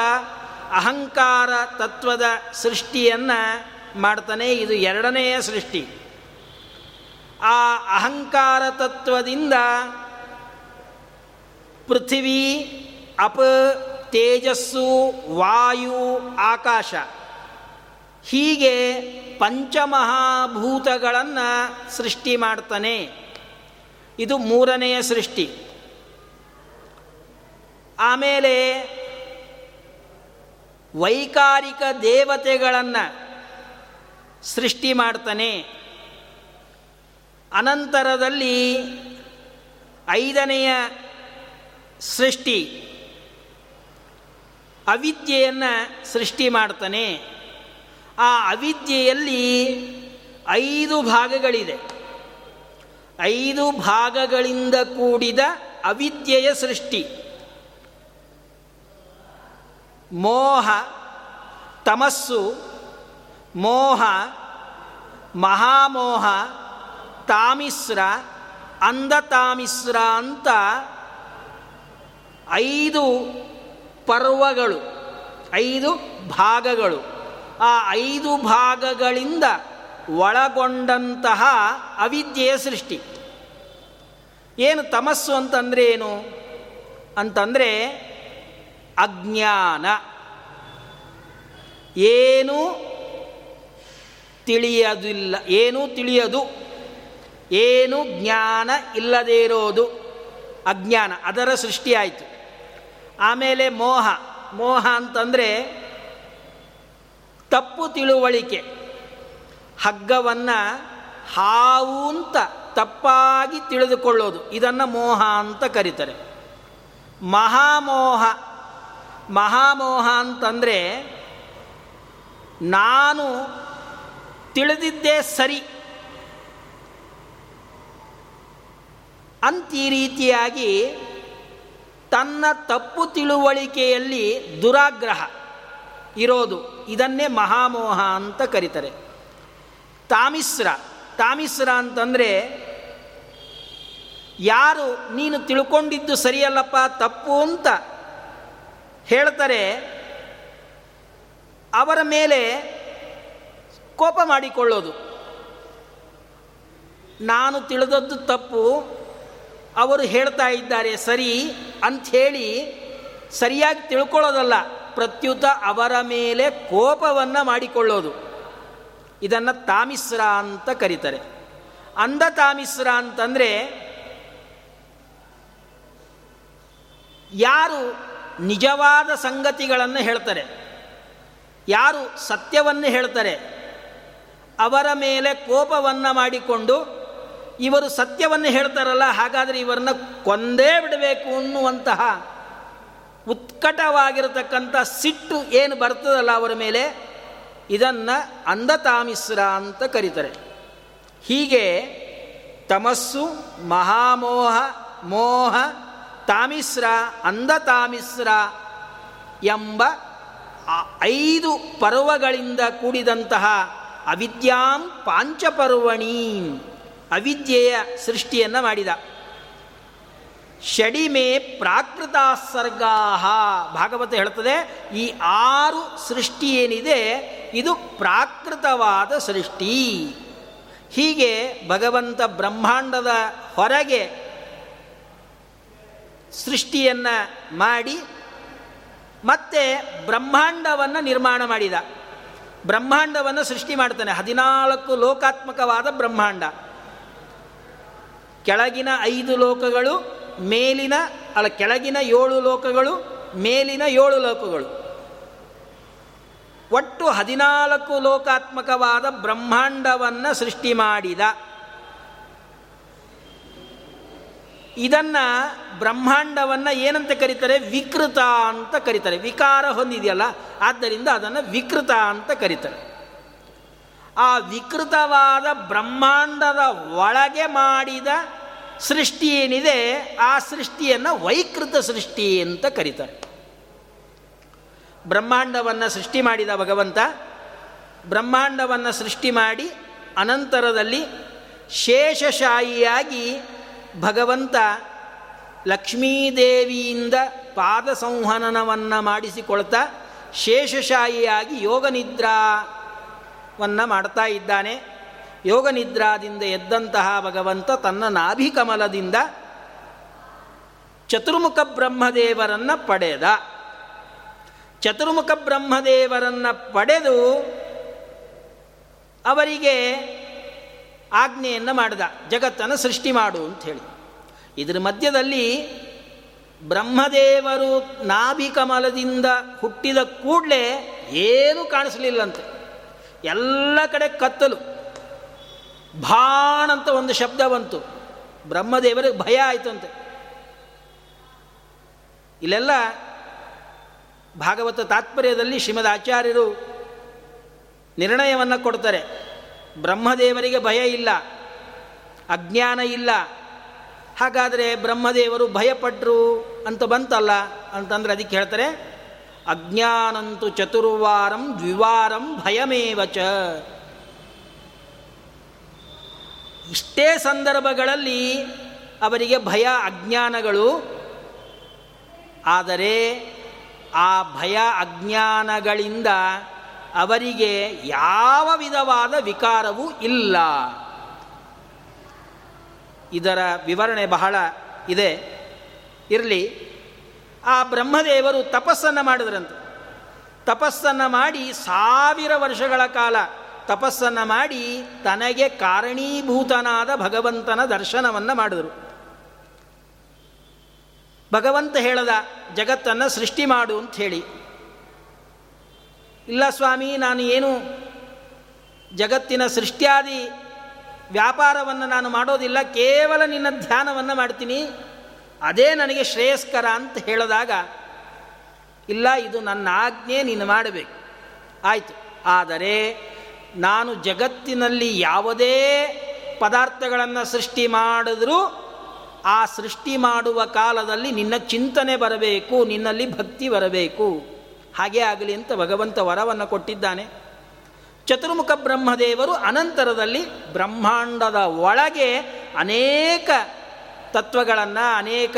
ಅಹಂಕಾರ ತತ್ವದ ಸೃಷ್ಟಿಯನ್ನು ಮಾಡ್ತಾನೆ. ಇದು ಎರಡನೆಯ ಸೃಷ್ಟಿ. ಆ ಅಹಂಕಾರ ತತ್ವದಿಂದ ಪೃಥಿವಿ, ಅಪ, ತೇಜಸ್ಸು, ವಾಯು, ಆಕಾಶ ಹೀಗೆ ಪಂಚಮಹಾಭೂತಗಳನ್ನು ಸೃಷ್ಟಿ ಮಾಡ್ತಾನೆ. ಇದು ಮೂರನೆಯ ಸೃಷ್ಟಿ. ಆಮೇಲೆ ವೈಕಾರಿಕ ದೇವತೆಗಳನ್ನು ಸೃಷ್ಟಿ ಮಾಡ್ತಾನೆ. ಅನಂತರದಲ್ಲಿ ಐದನೆಯ ಸೃಷ್ಟಿ, ಅವಿದ್ಯೆಯನ್ನು ಸೃಷ್ಟಿ ಮಾಡ್ತಾನೆ. ಆ ಅವಿದ್ಯೆಯಲ್ಲಿ ಐದು ಭಾಗಗಳಿದೆ. ಐದು ಭಾಗಗಳಿಂದ ಕೂಡಿದ ಅವಿದ್ಯೆಯ ಸೃಷ್ಟಿ. ಮೋಹ, ತಮಸ್ಸು, ಮೋಹ, ಮಹಾಮೋಹ ತಾಮಿಸ್ರ, ಅಂಧ ತಾಮಿಸ್ರ ಅಂತ ಐದು ಪರ್ವಗಳು, ಐದು ಭಾಗಗಳು. ಆ ಐದು ಭಾಗಗಳಿಂದ ಒಳಗೊಂಡಂತಹ ಅವಿದ್ಯೆಯ ಸೃಷ್ಟಿ. ಏನು ತಮಸ್ಸು ಅಂತಂದ್ರೆ ಏನು? ಅಂತಂದರೆ ಅಜ್ಞಾನ. ಏನು ತಿಳಿಯದಿಲ್ಲ, ಏನೂ ತಿಳಿಯದು. ಏನು ಜ್ಞಾನ ಇಲ್ಲದೇ ಇರೋದು ಅಜ್ಞಾನ, ಅದರ ಸೃಷ್ಟಿಯಾಯಿತು. ಆಮೇಲೆ ಮೋಹ ಮೋಹ ಅಂತಂದರೆ ತಪ್ಪು ತಿಳುವಳಿಕೆ, ಹಗ್ಗವನ್ನು ಹಾವು ಅಂತ ತಪ್ಪಾಗಿ ತಿಳಿದುಕೊಳ್ಳೋದು, ಇದನ್ನು ಮೋಹ ಅಂತ ಕರೀತಾರೆ. ಮಹಾಮೋಹ ಮಹಾಮೋಹ ಅಂತಂದರೆ ನಾನು ತಿಳಿದಿದ್ದೇ ಸರಿ ಅಂತ ಈ ರೀತಿಯಾಗಿ ತನ್ನ ತಪ್ಪು ತಿಳುವಳಿಕೆಯಲ್ಲಿ ದುರಾಗ್ರಹ ಇರೋದು ಇದನ್ನೇ ಮಹಾಮೋಹ ಅಂತ ಕರೀತಾರೆ. ತಾಮಿಸ್ರ ತಾಮಿಸ್ರ ಅಂತಂದರೆ ಯಾರು ನೀನು ತಿಳ್ಕೊಂಡಿದ್ದು ಸರಿಯಲ್ಲಪ್ಪ, ತಪ್ಪು ಅಂತ ಹೇಳ್ತಾರೆ. ಅವರ ಮೇಲೆ ಕೋಪ ಮಾಡಿಕೊಳ್ಳೋದು. ನಾನು ತಿಳಿದದ್ದು ತಪ್ಪು ಅವರು ಹೇಳ್ತಾ ಇದ್ದಾರೆ, ಸರಿ ಅಂಥೇಳಿ ಸರಿಯಾಗಿ ತಿಳ್ಕೊಳ್ಳೋದಲ್ಲ, ಪ್ರತ್ಯುತ ಅವರ ಮೇಲೆ ಕೋಪವನ್ನು ಮಾಡಿಕೊಳ್ಳೋದು. ಇದನ್ನು ತಾಮಿಸ್ರ ಅಂತ ಕರೀತಾರೆ. ಅಂಧ ತಾಮಿಸ್ರ ಅಂತಂದರೆ, ಯಾರು ನಿಜವಾದ ಸಂಗತಿಗಳನ್ನು ಹೇಳ್ತಾರೆ, ಯಾರು ಸತ್ಯವನ್ನು ಹೇಳ್ತಾರೆ, ಅವರ ಮೇಲೆ ಕೋಪವನ್ನು ಮಾಡಿಕೊಂಡು ಇವರು ಸತ್ಯವನ್ನು ಹೇಳ್ತಾರಲ್ಲ, ಹಾಗಾದರೆ ಇವರನ್ನ ಕೊಂದೇ ಬಿಡಬೇಕು ಅನ್ನುವಂತಹ ಉತ್ಕಟವಾಗಿರತಕ್ಕಂಥ ಸಿಟ್ಟು ಏನು ಬರ್ತದಲ್ಲ ಅವರ ಮೇಲೆ? ಇದನ್ನು ಅಂಧತಾಮಿಸ್ರ ಅಂತ ಕರೀತಾರೆ. ಹೀಗೆ ತಮಸ್ಸು, ಮಹಾಮೋಹ, ಮೋಹ, ತಾಮಿಸ್ರ, ಅಂಧತಾಮಿಸ್ರ ಎಂಬ ಐದು ಪರ್ವಗಳಿಂದ ಕೂಡಿದಂತಹ ಅವಿದ್ಯಾಂ ಪಾಂಚಪರ್ವಣಿ. ಅವಿದ್ಯೆಯ ಸೃಷ್ಟಿಯನ್ನು ಮಾಡಿದ. ಷಡಿಮೆ ಸರ್ಗಾಹ ಭಾಗವತ ಹೇಳ್ತದೆ ಈ ಆರು ಸೃಷ್ಟಿ ಏನಿದೆ, ಇದು ಪ್ರಾಕೃತವಾದ ಸೃಷ್ಟಿ. ಹೀಗೆ ಭಗವಂತ ಬ್ರಹ್ಮಾಂಡದ ಹೊರಗೆ ಸೃಷ್ಟಿಯನ್ನು ಮಾಡಿ, ಮತ್ತೆ ಬ್ರಹ್ಮಾಂಡವನ್ನು ನಿರ್ಮಾಣ ಮಾಡಿದ. ಬ್ರಹ್ಮಾಂಡವನ್ನು ಸೃಷ್ಟಿ ಮಾಡ್ತಾನೆ, ಹದಿನಾಲ್ಕು ಲೋಕಾತ್ಮಕವಾದ ಬ್ರಹ್ಮಾಂಡ. ಕೆಳಗಿನ ಐದು ಲೋಕಗಳು, ಮೇಲಿನ, ಅಲ್ಲ, ಕೆಳಗಿನ ಏಳು ಲೋಕಗಳು, ಮೇಲಿನ ಏಳು ಲೋಕಗಳು. ಒಟ್ಟು ಹದಿನಾಲ್ಕು ಲೋಕಾತ್ಮಕವಾದ ಬ್ರಹ್ಮಾಂಡವನ್ನು ಸೃಷ್ಟಿ ಮಾಡಿದ. ಇದನ್ನು ಬ್ರಹ್ಮಾಂಡವನ್ನು ಏನಂತ ಕರೀತಾರೆ? ವಿಕೃತ ಅಂತ ಕರೀತಾರೆ. ವಿಕಾರ ಹೊಂದಿದೆಯಲ್ಲ, ಆದ್ದರಿಂದ ಅದನ್ನು ವಿಕೃತ ಅಂತ ಕರೀತಾರೆ. ಆ ವಿಕೃತವಾದ ಬ್ರಹ್ಮಾಂಡದ ಒಳಗೆ ಮಾಡಿದ ಸೃಷ್ಟಿ ಏನಿದೆ, ಆ ಸೃಷ್ಟಿಯನ್ನು ವೈಕೃತ ಸೃಷ್ಟಿ ಅಂತ ಕರೀತಾರೆ. ಬ್ರಹ್ಮಾಂಡವನ್ನು ಸೃಷ್ಟಿ ಮಾಡಿದ ಭಗವಂತ, ಬ್ರಹ್ಮಾಂಡವನ್ನು ಸೃಷ್ಟಿ ಮಾಡಿ ಅನಂತರದಲ್ಲಿ ಶೇಷಶಾಹಿಯಾಗಿ ಭಗವಂತ ಲಕ್ಷ್ಮೀದೇವಿಯಿಂದ ಪಾದ ಸಂಹನನವನ್ನು ಮಾಡಿಸಿಕೊಳ್ತಾ ಶೇಷಶಾಹಿಯಾಗಿ ಯೋಗ ನಿದ್ರಾವನ್ನು ಮಾಡ್ತಾ ಇದ್ದಾನೆ. ಯೋಗ ನಿದ್ರಾದಿಂದ ಎದ್ದಂತಹ ಭಗವಂತ ತನ್ನ ನಾಭಿಕಮಲದಿಂದ ಚತುರ್ಮುಖ ಬ್ರಹ್ಮದೇವರನ್ನು ಪಡೆದ. ಚತುರ್ಮುಖ ಬ್ರಹ್ಮದೇವರನ್ನು ಪಡೆದು ಅವರಿಗೆ ಆಜ್ಞೆಯನ್ನು ಮಾಡಿದ. ಜಗತ್ತನ್ನು ಸೃಷ್ಟಿ ಮಾಡು ಅಂತ ಹೇಳಿ ಇದರ ಮಧ್ಯದಲ್ಲಿ ಬ್ರಹ್ಮದೇವರು ನಾಭಿಕಮಲದಿಂದ ಹುಟ್ಟಿದ ಕೂಡಲೇ ಏನೂ ಕಾಣಿಸಲಿಲ್ಲಂತೆ. ಎಲ್ಲ ಕಡೆ ಕತ್ತಲು. ಭಾಣ್ ಅಂತ ಒಂದು ಶಬ್ದ ಬಂತು. ಬ್ರಹ್ಮದೇವರಿಗೆ ಭಯ ಆಯಿತಂತೆ. ಇಲ್ಲೆಲ್ಲ ಭಾಗವತ ತಾತ್ಪರ್ಯದಲ್ಲಿ ಶ್ರೀಮದ್ ಆಚಾರ್ಯರು ನಿರ್ಣಯವನ್ನು ಕೊಡ್ತಾರೆ. ಬ್ರಹ್ಮದೇವರಿಗೆ ಭಯ ಇಲ್ಲ, ಅಜ್ಞಾನ ಇಲ್ಲ. ಹಾಗಾದರೆ ಬ್ರಹ್ಮದೇವರು ಭಯಪಟ್ಟರು ಅಂತ ಬಂತಲ್ಲ ಅಂತಂದರೆ ಅದಕ್ಕೆ ಹೇಳ್ತಾರೆ ಅಜ್ಞಾನಂತು ಚತುರ್ವಾರಂ ದ್ವಿವಾರಂ ಭಯಮೇವಚ. ಇಷ್ಟೇ ಸಂದರ್ಭಗಳಲ್ಲಿ ಅವರಿಗೆ ಭಯ ಅಜ್ಞಾನಗಳು. ಆದರೆ ಆ ಭಯ ಅಜ್ಞಾನಗಳಿಂದ ಅವರಿಗೆ ಯಾವ ವಿಧವಾದ ವಿಕಾರವೂ ಇಲ್ಲ. ಇದರ ವಿವರಣೆ ಬಹಳ ಇದೆ. ಇರಲಿ ಆ ಬ್ರಹ್ಮದೇವರು ತಪಸ್ಸನ್ನು ಮಾಡಿದ್ರಂತೆ. ತಪಸ್ಸನ್ನು ಮಾಡಿ ಸಾವಿರ ವರ್ಷಗಳ ಕಾಲ ತಪಸ್ಸನ್ನು ಮಾಡಿ ತನಗೆ ಕಾರಣೀಭೂತನಾದ ಭಗವಂತನ ದರ್ಶನವನ್ನು ಮಾಡಿದರು. ಭಗವಂತ ಹೇಳದ, ಜಗತ್ತನ್ನು ಸೃಷ್ಟಿ ಮಾಡು ಅಂತ ಹೇಳಿ. ಇಲ್ಲ ಸ್ವಾಮಿ, ನಾನು ಏನು ಜಗತ್ತಿನ ಸೃಷ್ಟಿಯಾದಿ ವ್ಯಾಪಾರವನ್ನು ನಾನು ಮಾಡೋದಿಲ್ಲ, ಕೇವಲ ನಿನ್ನ ಧ್ಯಾನವನ್ನು ಮಾಡ್ತೀನಿ. ಅದೇ ನನಗೆ ಶ್ರೇಯಸ್ಕರ ಅಂತ ಹೇಳಿದಾಗ, ಇಲ್ಲ, ಇದು ನನ್ನ ಆಜ್ಞೆ, ನೀನು ಮಾಡಬೇಕು. ಆಯಿತು. ಆದರೆ ನಾನು ಜಗತ್ತಿನಲ್ಲಿ ಯಾವುದೇ ಪದಾರ್ಥಗಳನ್ನು ಸೃಷ್ಟಿ ಮಾಡಿದ್ರೂ, ಆ ಸೃಷ್ಟಿ ಮಾಡುವ ಕಾಲದಲ್ಲಿ ನಿನ್ನ ಚಿಂತನೆ ಬರಬೇಕು, ನಿನ್ನಲ್ಲಿ ಭಕ್ತಿ ಬರಬೇಕು. ಹಾಗೆ ಆಗಲಿ ಅಂತ ಭಗವಂತ ವರವನ್ನು ಕೊಟ್ಟಿದ್ದಾನೆ. ಚತುರ್ಮುಖ ಬ್ರಹ್ಮದೇವರು ಅನಂತರದಲ್ಲಿ ಬ್ರಹ್ಮಾಂಡದ ಒಳಗೆ ಅನೇಕ ತತ್ವಗಳನ್ನು ಅನೇಕ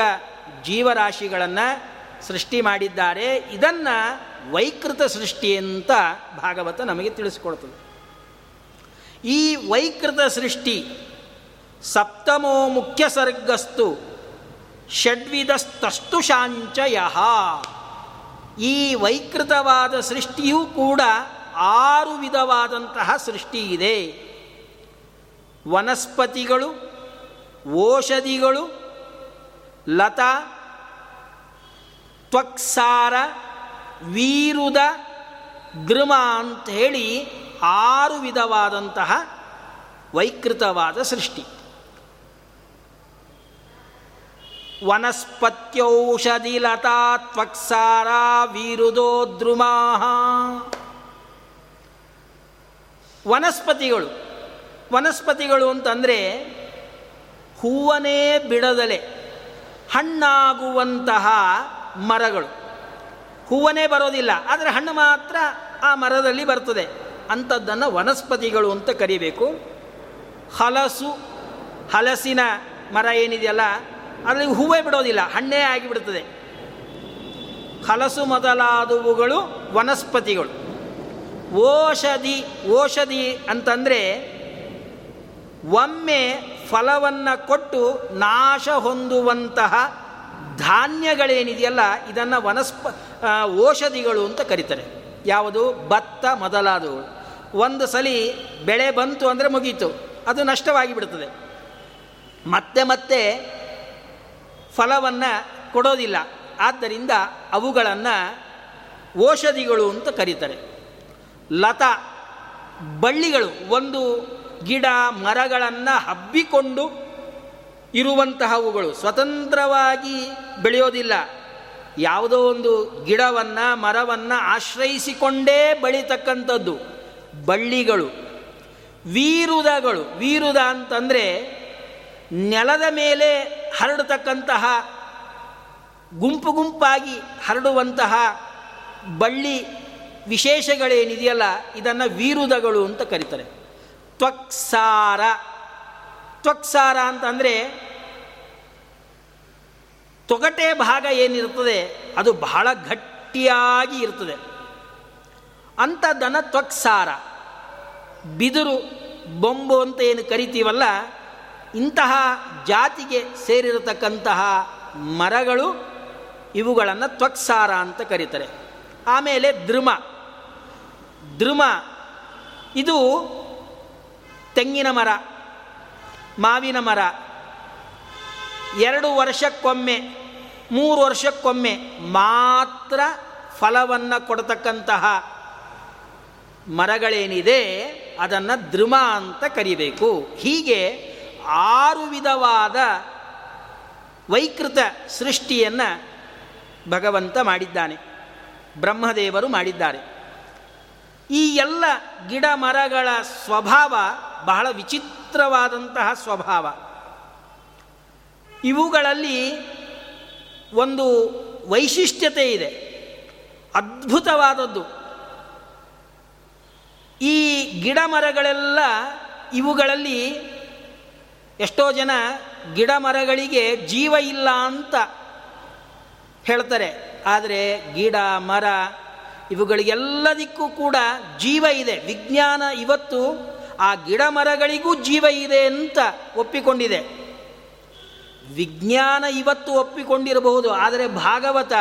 ಜೀವರಾಶಿಗಳನ್ನು ಸೃಷ್ಟಿ ಮಾಡಿದ್ದಾರೆ. ಇದನ್ನು ವೈಕೃತ ಸೃಷ್ಟಿ ಅಂತ ಭಾಗವತ ನಮಗೆ ತಿಳಿಸಿಕೊಡ್ತದೆ. ಈ ವೈಕೃತ ಸೃಷ್ಟಿ ಸಪ್ತಮೋ ಮುಖ್ಯ ಸರ್ಗಸ್ತು ಷಡ್ವಿಧಸ್ತಸ್ತು ಶಾಂಚಯ ಈ ವೈಕೃತವಾದ ಸೃಷ್ಟಿಯೂ ಕೂಡ ಆರು ವಿಧವಾದಂತಹ ಸೃಷ್ಟಿ ಇದೆ. ವನಸ್ಪತಿಗಳು ಓಷಧಿಗಳು, ಲತಾ, ತ್ವಕ್ಸಾರ, ವೀರುದ ಗೃಮ ಅಂತ ಹೇಳಿ ಆರು ವಿಧವಾದಂತಹ ವೈಕೃತವಾದ ಸೃಷ್ಟಿ. ವನಸ್ಪತ್ಯೌಷಧಿ, ಲತಾ, ತ್ವಕ್ಸಾರ, ವೀರುದೋ ವನಸ್ಪತಿಗಳು. ವನಸ್ಪತಿಗಳು ಅಂತಂದರೆ ಹೂವನೇ ಬಿಡದಲೆ, ಹಣ್ಣಾಗುವಂತಹ ಮರಗಳು. ಹೂವನೇ ಬರೋದಿಲ್ಲ, ಆದರೆ ಹಣ್ಣು ಮಾತ್ರ ಆ ಮರದಲ್ಲಿ ಬರ್ತದೆ. ಅಂಥದ್ದನ್ನು ವನಸ್ಪತಿಗಳು ಅಂತ ಕರಿಬೇಕು. ಹಲಸು, ಹಲಸಿನ ಮರ ಏನಿದೆಯಲ್ಲ, ಅದರಲ್ಲಿ ಹೂವೇ ಬಿಡೋದಿಲ್ಲ, ಹಣ್ಣೇ ಆಗಿಬಿಡ್ತದೆ. ಹಲಸು ಮೊದಲಾದವುಗಳು ವನಸ್ಪತಿಗಳು. ಓಷಧಿ ಓಷಧಿ ಅಂತಂದರೆ ಒಮ್ಮೆ ಫಲವನ್ನು ಕೊಟ್ಟು ನಾಶ ಹೊಂದುವಂತಹ ಧಾನ್ಯಗಳೇನಿದೆಯಲ್ಲ, ಇದನ್ನು ವನಸ್ಪ ಔಷಧಿಗಳು ಅಂತ ಕರೀತಾರೆ. ಯಾವುದು? ಭತ್ತ ಮೊದಲಾದವು. ಒಂದು ಸಲ ಬೆಳೆ ಬಂತು ಅಂದರೆ ಮುಗೀತು. ಅದು ನಷ್ಟವಾಗಿ ಬಿಡ್ತದೆ ಮತ್ತೆ ಮತ್ತೆ ಫಲವನ್ನು ಕೊಡೋದಿಲ್ಲ. ಆದ್ದರಿಂದ ಅವುಗಳನ್ನು ಔಷಧಿಗಳು ಅಂತ ಕರೀತಾರೆ. ಲತಾ, ಬಳ್ಳಿಗಳು ಒಂದು ಗಿಡ ಮರಗಳನ್ನು ಹಬ್ಬಿಕೊಂಡು ಇರುವಂತಹವುಗಳು ಸ್ವತಂತ್ರವಾಗಿ ಬೆಳೆಯೋದಿಲ್ಲ. ಯಾವುದೋ ಒಂದು ಗಿಡವನ್ನು, ಮರವನ್ನು ಆಶ್ರಯಿಸಿಕೊಂಡೇ ಬೆಳೀತಕ್ಕಂಥದ್ದು ಬಳ್ಳಿಗಳು. ವೀರುದಗಳು, ವೀರುದ ಅಂತಂದರೆ ನೆಲದ ಮೇಲೆ ಹರಡತಕ್ಕಂತಹ, ಗುಂಪು ಗುಂಪಾಗಿ ಹರಡುವಂತಹ ಬಳ್ಳಿ ವಿಶೇಷಗಳೇನಿದೆಯಲ್ಲ, ಇದನ್ನು ವೀರುದಗಳು ಅಂತ ಕರೀತಾರೆ. ತ್ವಕ್ಸಾರ. ತ್ವಕ್ಸಾರ ಅಂತಂದರೆ ತೊಗಟೆ ಭಾಗ ಏನಿರ್ತದೆ ಅದು ಬಹಳ ಗಟ್ಟಿಯಾಗಿ ಇರ್ತದೆ ಅಂಥದ್ದನ್ನು ತ್ವಕ್ಸಾರ. ಬಿದಿರು, ಬೊಂಬು ಅಂತ ಏನು ಕರಿತೀವಲ್ಲ, ಇಂತಹ ಜಾತಿಗೆ ಸೇರಿರತಕ್ಕಂತಹ ಮರಗಳು ಇವುಗಳನ್ನು ತ್ವಕ್ಸಾರ ಅಂತ ಕರೀತಾರೆ. ಆಮೇಲೆ ದ್ರುಮ. ದ್ರುಮ, ಇದು ತೆಂಗಿನ ಮರ, ಮಾವಿನ ಮರ, ಎರಡು ವರ್ಷಕ್ಕೊಮ್ಮೆ, ಮೂರು ವರ್ಷಕ್ಕೊಮ್ಮೆ ಮಾತ್ರ ಫಲವನ್ನು ಕೊಡತಕ್ಕಂತಹ ಮರಗಳೇನಿದೆ, ಅದನ್ನು ದ್ರುಮ ಅಂತ ಕರಿಬೇಕು. ಹೀಗೆ ಆರು ವಿಧವಾದ ವೈಕೃತ ಸೃಷ್ಟಿಯನ್ನು ಭಗವಂತ ಮಾಡಿದ್ದಾನೆ, ಬ್ರಹ್ಮದೇವರು ಮಾಡಿದ್ದಾರೆ. ಈ ಎಲ್ಲ ಗಿಡ ಮರಗಳ ಸ್ವಭಾವ ಬಹಳ ವಿಚಿತ್ರವಾದಂತಹ ಸ್ವಭಾವ. ಇವುಗಳಲ್ಲಿ ಒಂದು ವೈಶಿಷ್ಟ್ಯತೆ ಇದೆ. ಅದ್ಭುತವಾದದ್ದು. ಈ ಗಿಡ ಮರಗಳೆಲ್ಲ ಇವುಗಳಲ್ಲಿ ಎಷ್ಟೋ ಜನ ಗಿಡ ಮರಗಳಿಗೆ ಜೀವ ಇಲ್ಲ ಅಂತ ಹೇಳ್ತಾರೆ. ಆದರೆ ಗಿಡ, ಮರ ಇವುಗಳಿಗೆಲ್ಲದಕ್ಕೂ ಕೂಡ ಜೀವ ಇದೆ. ವಿಜ್ಞಾನ ಇವತ್ತು ಆ ಗಿಡ ಮರಗಳಿಗೂ ಜೀವ ಇದೆ ಅಂತ ಒಪ್ಪಿಕೊಂಡಿದೆ. ವಿಜ್ಞಾನ ಇವತ್ತು ಒಪ್ಪಿಕೊಂಡಿರಬಹುದು. ಆದರೆ ಭಾಗವತ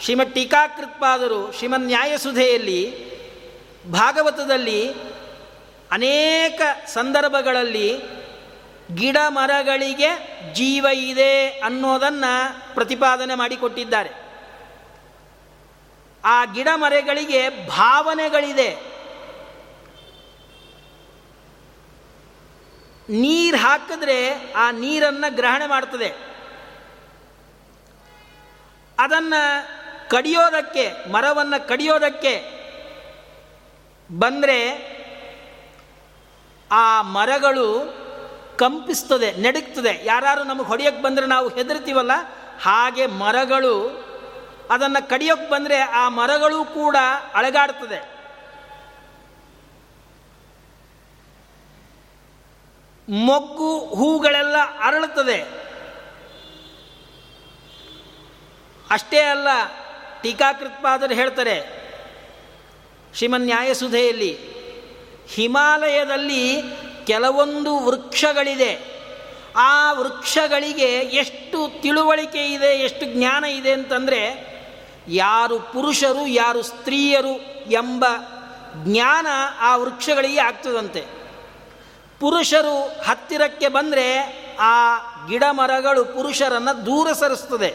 ಶ್ರೀಮ ಟೀಕಾಕೃತ್ಪಾದರು ಶ್ರೀಮ ನ್ಯಾಯಸುಧೆಯಲ್ಲಿ ಭಾಗವತದಲ್ಲಿ ಅನೇಕ ಸಂದರ್ಭಗಳಲ್ಲಿ ಗಿಡ ಮರಗಳಿಗೆ ಜೀವ ಇದೆ ಅನ್ನೋದನ್ನು ಪ್ರತಿಪಾದನೆ ಮಾಡಿಕೊಟ್ಟಿದ್ದಾರೆ. ಆ ಗಿಡ ಮರಗಳಿಗೆ ಭಾವನೆಗಳಿದೆ. ನೀರು ಹಾಕಿದ್ರೆ ಆ ನೀರನ್ನು ಗ್ರಹಣೆ ಮಾಡ್ತದೆ. ಅದನ್ನು ಕಡಿಯೋದಕ್ಕೆ, ಮರವನ್ನು ಕಡಿಯೋದಕ್ಕೆ ಬಂದರೆ ಆ ಮರಗಳು ಕಂಪಿಸ್ತದೆ ನಡುಕ್ತದೆ ಯಾರು ನಮಗೆ ಹೊಡೆಯೋಕ್ಕೆ ಬಂದರೆ ನಾವು ಹೆದರ್ತೀವಲ್ಲ, ಹಾಗೆ ಮರಗಳು ಅದನ್ನು ಕಡಿಯೋಕ್ಕೆ ಬಂದರೆ ಆ ಮರಗಳು ಕೂಡ ಅಳಗಾಡ್ತದೆ. ಮೊಗ್ಗು, ಹೂಗಳೆಲ್ಲ ಅರಳುತ್ತದೆ. ಅಷ್ಟೇ ಅಲ್ಲ ಟೀಕಾಕೃತ್ಪಾದರು ಹೇಳ್ತಾರೆ ಶ್ರೀಮನ್ಯಾಯಸುಧೆಯಲ್ಲಿ ಹಿಮಾಲಯದಲ್ಲಿ ಕೆಲವೊಂದು ವೃಕ್ಷಗಳಿದೆ. ಆ ವೃಕ್ಷಗಳಿಗೆ ಎಷ್ಟು ತಿಳುವಳಿಕೆ ಇದೆ, ಎಷ್ಟು ಜ್ಞಾನ ಇದೆ ಅಂತಂದರೆ ಯಾರು ಪುರುಷರು, ಯಾರು ಸ್ತ್ರೀಯರು ಎಂಬ ಜ್ಞಾನ ಆ ವೃಕ್ಷಗಳಿಗೆ ಆಗ್ತದಂತೆ. ಪುರುಷರು ಹತ್ತಿರಕ್ಕೆ ಬಂದರೆ ಆ ಗಿಡ ಮರಗಳು ಪುರುಷರನ್ನು ದೂರ ಸರಿಸ್ತದೆ.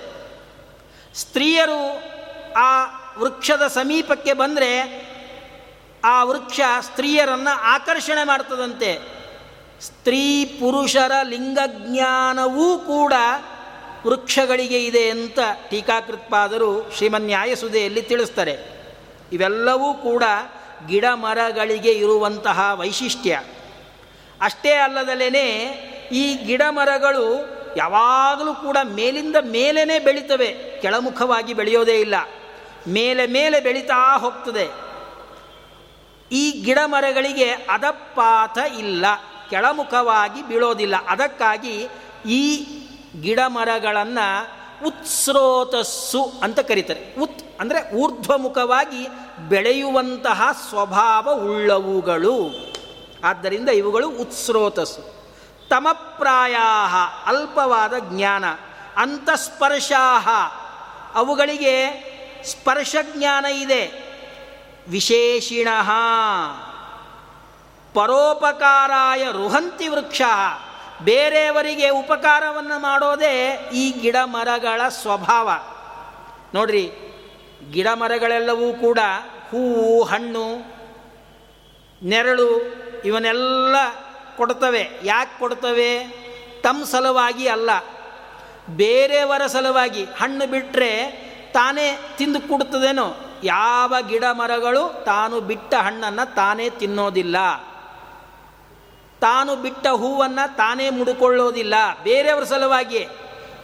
ಸ್ತ್ರೀಯರು ಆ ವೃಕ್ಷದ ಸಮೀಪಕ್ಕೆ ಬಂದರೆ ಆ ವೃಕ್ಷ ಸ್ತ್ರೀಯರನ್ನು ಆಕರ್ಷಣೆ ಮಾಡ್ತದಂತೆ. ಸ್ತ್ರೀ ಪುರುಷರ ಲಿಂಗಜ್ಞಾನವೂ ಕೂಡ ವೃಕ್ಷಗಳಿಗೆ ಇದೆ ಅಂತ ಟೀಕಾಕೃತ್ಪಾದರು ಶ್ರೀಮನ್ಯಾಯಸುದೆಯಲ್ಲಿ ತಿಳಿಸ್ತಾರೆ. ಇವೆಲ್ಲವೂ ಕೂಡ ಗಿಡ ಮರಗಳಿಗೆ ಇರುವಂತಹ ವೈಶಿಷ್ಟ್ಯ. ಅಷ್ಟೇ ಅಲ್ಲದಲ್ಲೇ ಈ ಗಿಡ ಮರಗಳು ಯಾವಾಗಲೂ ಕೂಡ ಮೇಲಿಂದ ಮೇಲೇ ಬೆಳೀತವೆ, ಕೆಳಮುಖವಾಗಿ ಬೆಳೆಯೋದೇ ಇಲ್ಲ. ಮೇಲೆ ಮೇಲೆ ಬೆಳೀತಾ ಹೋಗ್ತದೆ. ಈ ಗಿಡ ಮರಗಳಿಗೆ ಅದಪಾತ ಇಲ್ಲ, ಕೆಳಮುಖವಾಗಿ ಬೀಳೋದಿಲ್ಲ. ಅದಕ್ಕಾಗಿ ಈ ಗಿಡ ಮರಗಳನ್ನು ಉತ್ಸ್ರೋತಸ್ಸು ಅಂತ ಕರೀತಾರೆ. ಉತ್ ಅಂದರೆ ಊರ್ಧ್ವಮುಖವಾಗಿ ಬೆಳೆಯುವಂತಹ ಸ್ವಭಾವ ಉಳ್ಳವುಗಳು. ಆದ್ದರಿಂದ ಇವುಗಳು ಉತ್ಸ್ರೋತಸ್ಸು. ತಮಪ್ರಾಯ ಅಲ್ಪವಾದ ಜ್ಞಾನ ಅಂತಃಸ್ಪರ್ಶ ಅವುಗಳಿಗೆ ಸ್ಪರ್ಶ ಜ್ಞಾನ ಇದೆ. ವಿಶೇಷಿಣ, ಪರೋಪಕಾರಾಯ ರುಹಂತಿ ವೃಕ್ಷ. ಬೇರೆಯವರಿಗೆ ಉಪಕಾರವನ್ನು ಮಾಡೋದೇ ಈ ಗಿಡ ಮರಗಳ ಸ್ವಭಾವ. ನೋಡ್ರಿ ಗಿಡ ಮರಗಳೆಲ್ಲವೂ ಕೂಡ ಹೂವು, ಹಣ್ಣು, ನೆರಳು ಇವನ್ನೆಲ್ಲ ಕೊಡ್ತವೆ. ಯಾಕೆ ಕೊಡ್ತವೆ? ತಮ್ಮ ಸಲುವಾಗಿ ಅಲ್ಲ. ಬೇರೆಯವರ ಸಲುವಾಗಿ. ಹಣ್ಣು ಬಿಟ್ಟರೆ ತಾನೇ ತಿಂದು ಕೊಡ್ತದೇನೋ ಯಾವ ಗಿಡ ಮರಗಳು ತಾನು ಬಿಟ್ಟ ಹಣ್ಣನ್ನು ತಾನೇ ತಿನ್ನೋದಿಲ್ಲ. ತಾನು ಬಿಟ್ಟ ಹೂವನ್ನು ತಾನೇ ಮುಡುಕೊಳ್ಳೋದಿಲ್ಲ. ಬೇರೆಯವರ ಸಲುವಾಗಿ,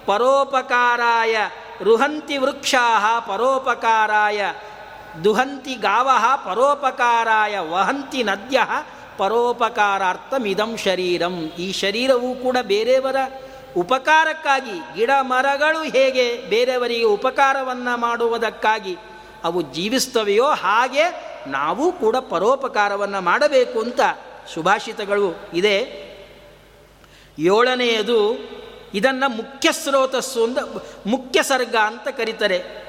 ಪರೋಪಕಾರಾಯ ರುಹಂತಿ ವೃಕ್ಷಾ ಪರೋಪಕಾರಾಯ ದುಹಂತಿ ಗಾವ ಪರೋಪಕಾರಾಯ ವಹಂತಿ ನದ್ಯ ಪರೋಪಕಾರಾರ್ಥಮಿದಂ ಶರೀರಂ. ಈ ಶರೀರವು ಕೂಡ ಬೇರೆಯವರ ಉಪಕಾರಕ್ಕಾಗಿ, ಗಿಡ ಮರಗಳು ಹೇಗೆ ಬೇರೆಯವರಿಗೆ ಉಪಕಾರವನ್ನು ಮಾಡುವುದಕ್ಕಾಗಿ ಅವು ಜೀವಿಸ್ತವೆಯೋ ಹಾಗೆ ನಾವು ಕೂಡ ಪರೋಪಕಾರವನ್ನು ಮಾಡಬೇಕು ಅಂತ ಸುಭಾಷಿತಗಳು ಇದೆ. ಏಳನೆಯದು ಇದನ್ನು ಮುಖ್ಯ ಸ್ರೋತಸ್ಸು ಅಂತ, ಮುಖ್ಯ ಸರ್ಗ ಅಂತ ಕರೀತಾರೆ.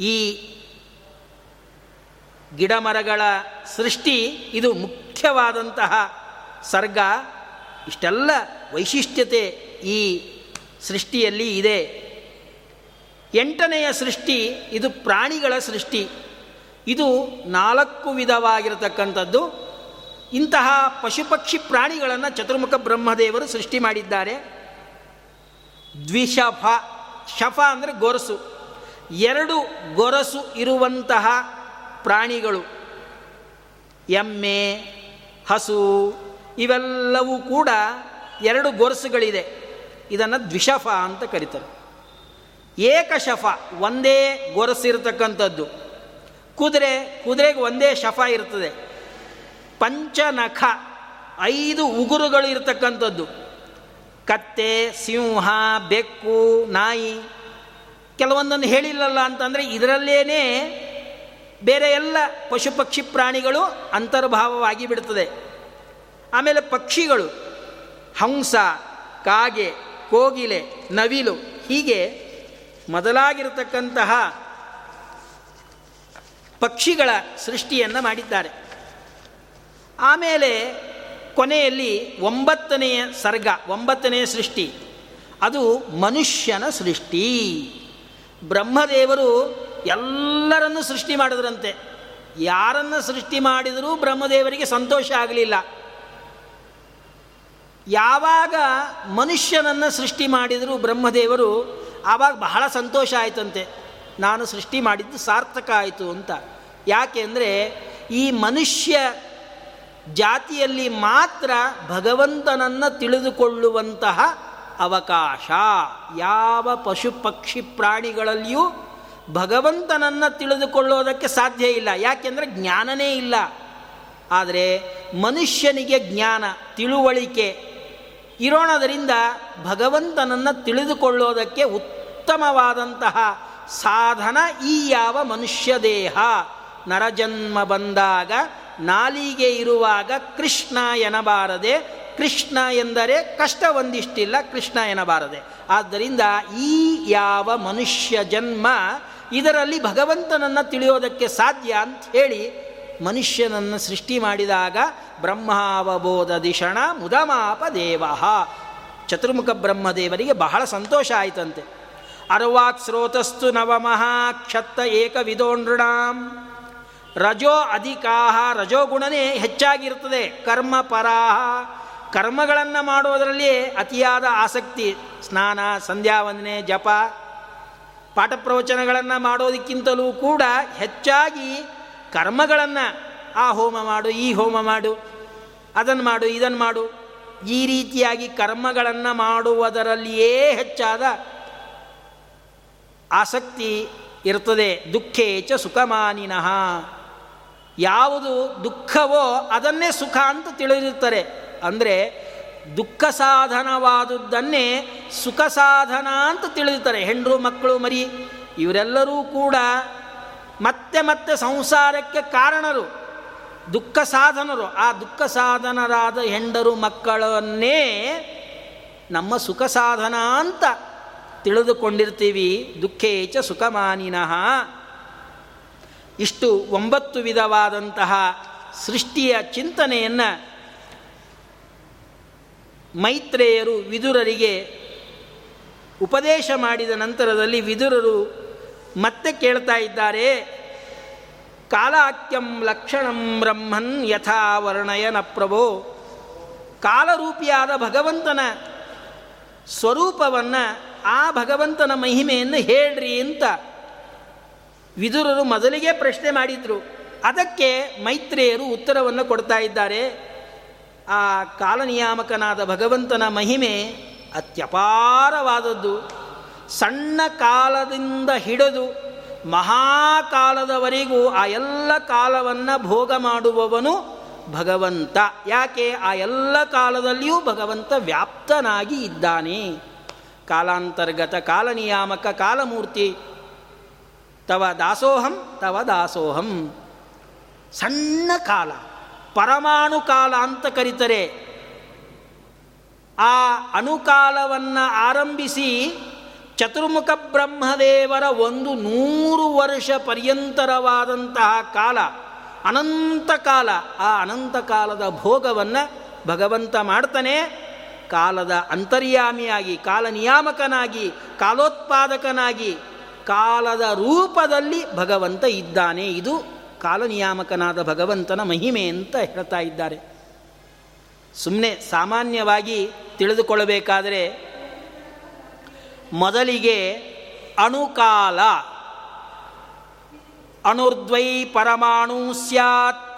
ಈ ಗಿಡಮರಗಳ ಸೃಷ್ಟಿ ಇದು ಮುಖ್ಯವಾದಂತಹ ಸರ್ಗ. ಇಷ್ಟೆಲ್ಲ ವೈಶಿಷ್ಟ್ಯತೆ ಈ ಸೃಷ್ಟಿಯಲ್ಲಿ ಇದೆ. ಎಂಟನೆಯ ಸೃಷ್ಟಿ ಇದು ಪ್ರಾಣಿಗಳ ಸೃಷ್ಟಿ. ಇದು ನಾಲ್ಕು ವಿಧವಾಗಿರತಕ್ಕಂಥದ್ದು. ಇಂತಹ ಪಶುಪಕ್ಷಿ ಪ್ರಾಣಿಗಳನ್ನು ಚತುರ್ಮುಖ ಬ್ರಹ್ಮದೇವರು ಸೃಷ್ಟಿ ಮಾಡಿದ್ದಾರೆ. ದ್ವಿಶಫ ಶಫ ಅಂದರೆ ಗೊರಸು. ಎರಡು ಗೊರಸು ಇರುವಂತಹ ಪ್ರಾಣಿಗಳು. ಎಮ್ಮೆ, ಹಸು, ಇವೆಲ್ಲವೂ ಕೂಡ ಎರಡು ಗೊರಸುಗಳಿದೆ. ಇದನ್ನು ದ್ವಿಶಫ ಅಂತ ಕರೀತಾರೆ. ಏಕಶಫ ಒಂದೇ ಗೊರಸಿರತಕ್ಕಂಥದ್ದು. ಕುದುರೆ, ಕುದುರೆಗೆ ಒಂದೇ ಶಫ ಇರ್ತದೆ. ಪಂಚನಖ, ಐದು ಉಗುರುಗಳು ಇರತಕ್ಕಂಥದ್ದು. ಕತ್ತೆ, ಸಿಂಹ, ಬೆಕ್ಕು, ನಾಯಿ, ಕೆಲವೊಂದನ್ನು ಹೇಳಿಲ್ಲಲ್ಲ ಅಂತಂದರೆ ಇದರಲ್ಲೇನೇ ಬೇರೆ ಎಲ್ಲ ಪಶು ಪಕ್ಷಿ ಪ್ರಾಣಿಗಳು ಅಂತರ್ಭಾವವಾಗಿ ಬಿಡ್ತದೆ ಆಮೇಲೆ ಪಕ್ಷಿಗಳು, ಹಂಸ, ಕಾಗೆ, ಕೋಗಿಲೆ, ನವಿಲು ಹೀಗೆ ಮೊದಲಾಗಿರತಕ್ಕಂತಹ ಪಕ್ಷಿಗಳ ಸೃಷ್ಟಿಯನ್ನು ಮಾಡಿದ್ದಾರೆ. ಆಮೇಲೆ ಕೊನೆಯಲ್ಲಿ ಒಂಬತ್ತನೆಯ ಸರ್ಗ ಒಂಬತ್ತನೆಯ ಸೃಷ್ಟಿ. ಅದು ಮನುಷ್ಯನ ಸೃಷ್ಟಿ. ಬ್ರಹ್ಮದೇವರು ಎಲ್ಲರನ್ನು ಸೃಷ್ಟಿ ಮಾಡಿದ್ರಂತೆ. ಯಾರನ್ನು ಸೃಷ್ಟಿ ಮಾಡಿದರೂ ಬ್ರಹ್ಮದೇವರಿಗೆ ಸಂತೋಷ ಆಗಲಿಲ್ಲ. ಯಾವಾಗ ಮನುಷ್ಯನನ್ನು ಸೃಷ್ಟಿ ಮಾಡಿದರೂ ಬ್ರಹ್ಮದೇವರು ಆವಾಗ ಬಹಳ ಸಂತೋಷ ಆಯಿತಂತೆ. ನಾನು ಸೃಷ್ಟಿ ಮಾಡಿದ್ದು ಸಾರ್ಥಕ ಆಯಿತು ಅಂತ. ಯಾಕೆ ಅಂದರೆ ಈ ಮನುಷ್ಯ ಜಾತಿಯಲ್ಲಿ ಮಾತ್ರ ಭಗವಂತನನ್ನು ತಿಳಿದುಕೊಳ್ಳುವಂತಹ ಅವಕಾಶ. ಯಾವ ಪಶು ಪಕ್ಷಿ ಪ್ರಾಣಿಗಳಲ್ಲಿಯೂ ಭಗವಂತನನ್ನು ತಿಳಿದುಕೊಳ್ಳೋದಕ್ಕೆ ಸಾಧ್ಯ ಇಲ್ಲ. ಯಾಕೆಂದರೆ ಜ್ಞಾನನೇ ಇಲ್ಲ. ಆದರೆ ಮನುಷ್ಯನಿಗೆ ಜ್ಞಾನ, ತಿಳುವಳಿಕೆ ಇರೋಣದರಿಂದ ಭಗವಂತನನ್ನು ತಿಳಿದುಕೊಳ್ಳೋದಕ್ಕೆ ಉತ್ತಮವಾದಂತಹ ಸಾಧನ ಈ ಯಾವ ಮನುಷ್ಯ ದೇಹ? ನರಜನ್ಮ ಬಂದಾಗ, ನಾಲಿಗೆ ಇರುವಾಗ ಕೃಷ್ಣ ಎನಬಾರದೆ ಕೃಷ್ಣ ಎಂದರೆ ಕಷ್ಟ ಒಂದಿಷ್ಟಿಲ್ಲ, ಕೃಷ್ಣ ಎನಬಾರದೆ ಆದ್ದರಿಂದ ಈ ಯಾವ ಮನುಷ್ಯ ಜನ್ಮ, ಇದರಲ್ಲಿ ಭಗವಂತನನ್ನು ತಿಳಿಯೋದಕ್ಕೆ ಸಾಧ್ಯ ಅಂತ ಹೇಳಿ ಮನುಷ್ಯನನ್ನು ಸೃಷ್ಟಿ ಮಾಡಿದಾಗ ಬ್ರಹ್ಮಾವಬೋಧ ದಿಷಣ ಮುದಮಾಪ ದೇವ. ಚತುರ್ಮುಖ ಬ್ರಹ್ಮದೇವರಿಗೆ ಬಹಳ ಸಂತೋಷ ಆಯಿತಂತೆ. ಅರ್ವಾತ್ ಸ್ರೋತಸ್ತು ನವಮಃ ಕ್ಷತ್ತ ಏಕ ವಿದೋನೃಣಾಂ ರಜೋ ಅಧಿಕಾಹ ರಜೋಗುಣನೇ ಹೆಚ್ಚಾಗಿರ್ತದೆ ಕರ್ಮ ಪರಾಹ, ಕರ್ಮಗಳನ್ನು ಮಾಡೋದರಲ್ಲಿ ಅತಿಯಾದ ಆಸಕ್ತಿ. ಸ್ನಾನ, ಸಂಧ್ಯಾವಂದನೆ, ಜಪ, ಪಾಠ ಪ್ರವಚನಗಳನ್ನು ಮಾಡೋದಕ್ಕಿಂತಲೂ ಕೂಡ ಹೆಚ್ಚಾಗಿ ಕರ್ಮಗಳನ್ನು ಆ ಹೋಮ ಮಾಡು, ಈ ಹೋಮ ಮಾಡು ಅದನ್ನು ಮಾಡು ಇದನ್ನು ಮಾಡು. ಈ ರೀತಿಯಾಗಿ ಕರ್ಮಗಳನ್ನು ಮಾಡುವುದರಲ್ಲಿಯೇ ಹೆಚ್ಚಾದ ಆಸಕ್ತಿ ಇರ್ತದೆ ದುಃಖೇಚ ಸುಖಮಾನಿನಃ. ಯಾವುದು ದುಃಖವೋ ಅದನ್ನೇ ಸುಖ ಅಂತ ತಿಳಿದಿರ್ತಾರೆ ಅಂದರೆ ದುಃಖ ಸಾಧನವಾದುದನ್ನೇ ಸುಖ ಸಾಧನ ಅಂತ ತಿಳಿದಿರ್ತಾರೆ ಹೆಂಡರು, ಮಕ್ಕಳು, ಮರಿ, ಇವರೆಲ್ಲರೂ ಕೂಡ ಮತ್ತೆ ಮತ್ತೆ ಸಂಸಾರಕ್ಕೆ ಕಾರಣರು, ದುಃಖ ಸಾಧನರು. ಆ ದುಃಖ ಸಾಧನರಾದ ಹೆಂಡರು, ಮಕ್ಕಳನ್ನೇ ನಮ್ಮ ಸುಖ ಸಾಧನ ಅಂತ ತಿಳಿದುಕೊಂಡಿರ್ತೀವಿ. ದುಃಖೇಚ ಸುಖಮಾನಿನಃ. ಇಷ್ಟು ಒಂಬತ್ತು ವಿಧವಾದಂತಹ ಸೃಷ್ಟಿಯ ಚಿಂತನೆಯನ್ನು ಮೈತ್ರೇಯರು ವಿದುರರಿಗೆ ಉಪದೇಶ ಮಾಡಿದ ನಂತರದಲ್ಲಿ ವಿದುರರು ಮತ್ತೆ ಕೇಳ್ತಾ ಇದ್ದಾರೆ. ಕಾಲಾಕ್ಯಂ ಲಕ್ಷಣಂ ಬ್ರಹ್ಮನ್ ಯಥಾ ವರ್ಣಯನ ಪ್ರಭೋ. ಕಾಲರೂಪಿಯಾದ ಭಗವಂತನ ಸ್ವರೂಪವನ್ನು ಆ ಭಗವಂತನ ಮಹಿಮೆಯನ್ನು ಹೇಳ್ರಿ ಅಂತ ವಿದುರರು ಮೊದಲಿಗೆ ಪ್ರಶ್ನೆ ಮಾಡಿದರು. ಅದಕ್ಕೆ ಮೈತ್ರೇಯರು ಉತ್ತರವನ್ನು ಕೊಡ್ತಾ ಇದ್ದಾರೆ. ಆ ಕಾಲನಿಯಾಮಕನಾದ ಭಗವಂತನ ಮಹಿಮೆ ಅತ್ಯಪಾರವಾದದ್ದು. ಸಣ್ಣ ಕಾಲದಿಂದ ಹಿಡಿದು ಮಹಾಕಾಲದವರೆಗೂ ಆ ಎಲ್ಲ ಕಾಲವನ್ನು ಭೋಗ ಮಾಡುವವನು ಭಗವಂತ. ಯಾಕೆ? ಆ ಎಲ್ಲ ಕಾಲದಲ್ಲಿಯೂ ಭಗವಂತ ವ್ಯಾಪ್ತನಾಗಿ ಇದ್ದಾನೆ. ಕಾಲಾಂತರ್ಗತ ಕಾಲನಿಯಾಮಕ ಕಾಲಮೂರ್ತಿ. ತವ ದಾಸೋಹಂ ತವ ದಾಸೋಹಂ. ಸಣ್ಣ ಕಾಲ, ಪರಮಾಣು ಕಾಲ ಅಂತ ಕರೀತಾರೆ. ಆ ಅನುಕಾಲವನ್ನು ಆರಂಭಿಸಿ ಚತುರ್ಮುಖ ಬ್ರಹ್ಮದೇವರ ಒಂದು ನೂರು ವರ್ಷ ಪರ್ಯಂತರವಾದಂತಹ ಕಾಲ, ಅನಂತ ಕಾಲ, ಆ ಅನಂತ ಕಾಲದ ಭೋಗವನ್ನು ಭಗವಂತ ಮಾಡ್ತಾನೆ. ಕಾಲದ ಅಂತರ್ಯಾಮಿಯಾಗಿ, ಕಾಲ ನಿಯಾಮಕನಾಗಿ, ಕಾಲೋತ್ಪಾದಕನಾಗಿ, ಕಾಲದ ರೂಪದಲ್ಲಿ ಭಗವಂತ ಇದ್ದಾನೆ. ಇದು ಕಾಲನಿಯಾಮಕನಾದ ಭಗವಂತನ ಮಹಿಮೆ ಅಂತ ಹೇಳ್ತಾ ಇದ್ದಾರೆ. ಸುಮ್ಮನೆ ಸಾಮಾನ್ಯವಾಗಿ ತಿಳಿದುಕೊಳ್ಳಬೇಕಾದರೆ, ಮೊದಲಿಗೆ ಅಣುಕಾಲ, ಅಣುರ್ದ್ವೈ ಪರಮಾಣು ಸ್ಯಾತ್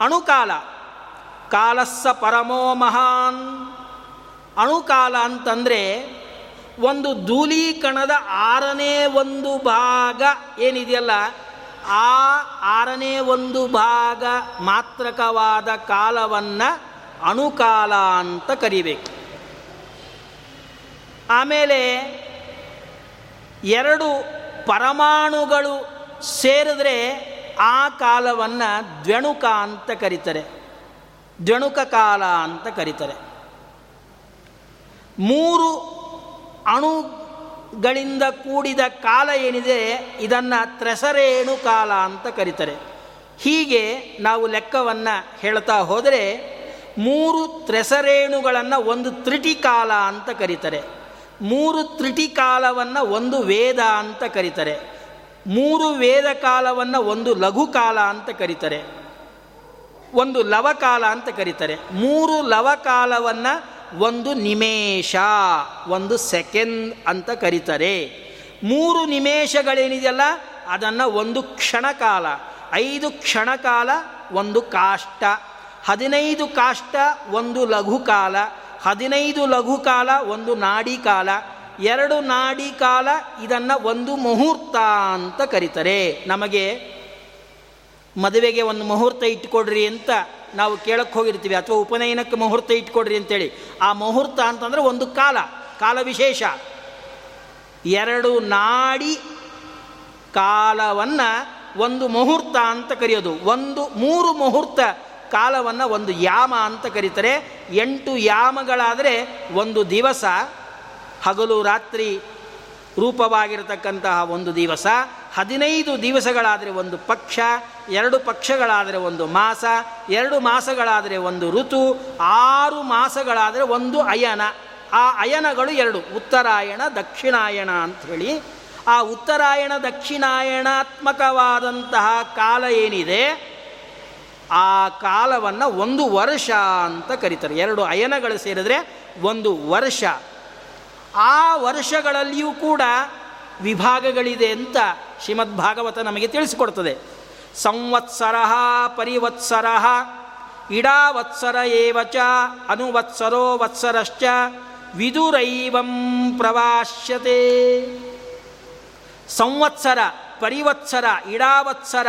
ಅಣುಕಾಲ ಕಾಲಸ್ಸ ಪರಮೋ ಮಹಾನ್. ಅಣುಕಾಲ ಅಂತಂದರೆ ಒಂದು ಧೂಲೀಕಣದ ಆರನೇ ಒಂದು ಭಾಗ ಏನಿದೆಯಲ್ಲ, ಆ ಆರನೇ ಒಂದು ಭಾಗ ಮಾತ್ರಕವಾದ ಕಾಲವನ್ನು ಅಣುಕಾಲ ಅಂತ ಕರಿಬೇಕು. ಆಮೇಲೆ ಎರಡು ಪರಮಾಣುಗಳು ಸೇರಿದ್ರೆ ಆ ಕಾಲವನ್ನು ದ್ವೆಣುಕ ಅಂತ ಕರೀತಾರೆ. ದ್ವಣುಕ ಕಾಲ ಅಂತ ಕರೀತಾರೆ. ಮೂರು ಅಣುಗಳಿಂದ ಕೂಡಿದ ಕಾಲ ಏನಿದೆ, ಇದನ್ನು ತ್ರೆಸರೇಣು ಕಾಲ ಅಂತ ಕರೀತಾರೆ. ಹೀಗೆ ನಾವು ಲೆಕ್ಕವನ್ನು ಹೇಳ್ತಾ ಹೋದರೆ, ಮೂರು ತ್ರೆಸರೇಣುಗಳನ್ನು ಒಂದು ತ್ರಿಟಿಕಾಲ ಅಂತ ಕರೀತಾರೆ. ಮೂರು ತ್ರಿಟಿಕಾಲವನ್ನು ಒಂದು ವೇದ ಅಂತ ಕರೀತಾರೆ. ಮೂರು ವೇದ ಕಾಲವನ್ನು ಒಂದು ಲಘು ಕಾಲ ಅಂತ ಕರೀತಾರೆ. ಒಂದು ಲವಕಾಲ ಅಂತ ಕರೀತಾರೆ. ಮೂರು ಲವಕಾಲವನ್ನು ಒಂದು ನಿಮೇಷ, ಒಂದು ಸೆಕೆಂಡ್ ಅಂತ ಕರೀತಾರೆ. ಮೂರು ನಿಮೇಷಗಳೇನಿದೆಯಲ್ಲ, ಅದನ್ನು ಒಂದು ಕ್ಷಣಕಾಲ, ಐದು ಕ್ಷಣಕಾಲ, ಒಂದು ಕಾಷ್ಟ, ಹದಿನೈದು ಕಾಷ್ಟ, ಒಂದು ಲಘುಕಾಲ, ಹದಿನೈದು ಲಘುಕಾಲ, ಒಂದು ನಾಡಿ ಕಾಲ ಎರಡು ನಾಡಿ ಕಾಲ ಇದನ್ನು ಒಂದು ಮುಹೂರ್ತ ಅಂತ ಕರೀತಾರೆ. ನಮಗೆ ಮದುವೆಗೆ ಒಂದು ಮುಹೂರ್ತ ಇಟ್ಕೊಡ್ರಿ ಅಂತ ನಾವು ಕೇಳಕ್ಕೆ ಹೋಗಿರ್ತೀವಿ ಅಥವಾ ಉಪನಯನಕ್ಕೆ ಮುಹೂರ್ತ ಇಟ್ಕೊಡ್ರಿ ಅಂತೇಳಿ. ಆ ಮುಹೂರ್ತ ಅಂತಂದರೆ ಒಂದು ಕಾಲ ಕಾಲ ವಿಶೇಷ. ಎರಡು ನಾಡಿ ಕಾಲವನ್ನು ಒಂದು ಮುಹೂರ್ತ ಅಂತ ಕರೆಯೋದು. ಒಂದು, ಮೂರು ಮುಹೂರ್ತ ಕಾಲವನ್ನು ಒಂದು ಯಾಮ ಅಂತ ಕರೀತಾರೆ. ಎಂಟು ಯಾಮಗಳಾದರೆ ಒಂದು ದಿವಸ, ಹಗಲು ರಾತ್ರಿ ರೂಪವಾಗಿರತಕ್ಕಂತಹ ಒಂದು ದಿವಸ. ಹದಿನೈದು ದಿವಸಗಳಾದರೆ ಒಂದು ಪಕ್ಷ ಎರಡು ಪಕ್ಷಗಳಾದರೆ ಒಂದು ಮಾಸ, ಎರಡು ಮಾಸಗಳಾದರೆ ಒಂದು ಋತು, ಆರು ಮಾಸಗಳಾದರೆ ಒಂದು ಅಯನ. ಆ ಅಯನಗಳು ಎರಡು, ಉತ್ತರಾಯಣ, ದಕ್ಷಿಣಾಯಣ ಅಂಥೇಳಿ ಆ ಉತ್ತರಾಯಣ, ದಕ್ಷಿಣಾಯಣಾತ್ಮಕವಾದಂತಹ ಕಾಲ ಏನಿದೆ? ಆ ಕಾಲವನ್ನು ಒಂದು ವರ್ಷ ಅಂತ ಕರೀತಾರೆ. ಎರಡು ಅಯನಗಳು ಸೇರಿದ್ರೆ ಒಂದು ವರ್ಷ. ಆ ವರ್ಷಗಳಲ್ಲಿಯೂ ಕೂಡ ವಿಭಾಗಗಳಿದೆ ಅಂತ ಶ್ರೀಮದ್ ಭಾಗವತ ನಮಗೆ ತಿಳಿಸಿಕೊಡ್ತದೆ. ಸಂವತ್ಸರ, ಪರಿವತ್ಸರ, ಇಡಾವತ್ಸರ ಏವಚ ಅನುವತ್ಸರೋ ವತ್ಸರಶ್ಚ, ವಿದುರೈವಂ ಪ್ರವಾಶ್ಯತೆ. ಸಂವತ್ಸರ, ಪರಿವತ್ಸರ, ಇಡಾವತ್ಸರ,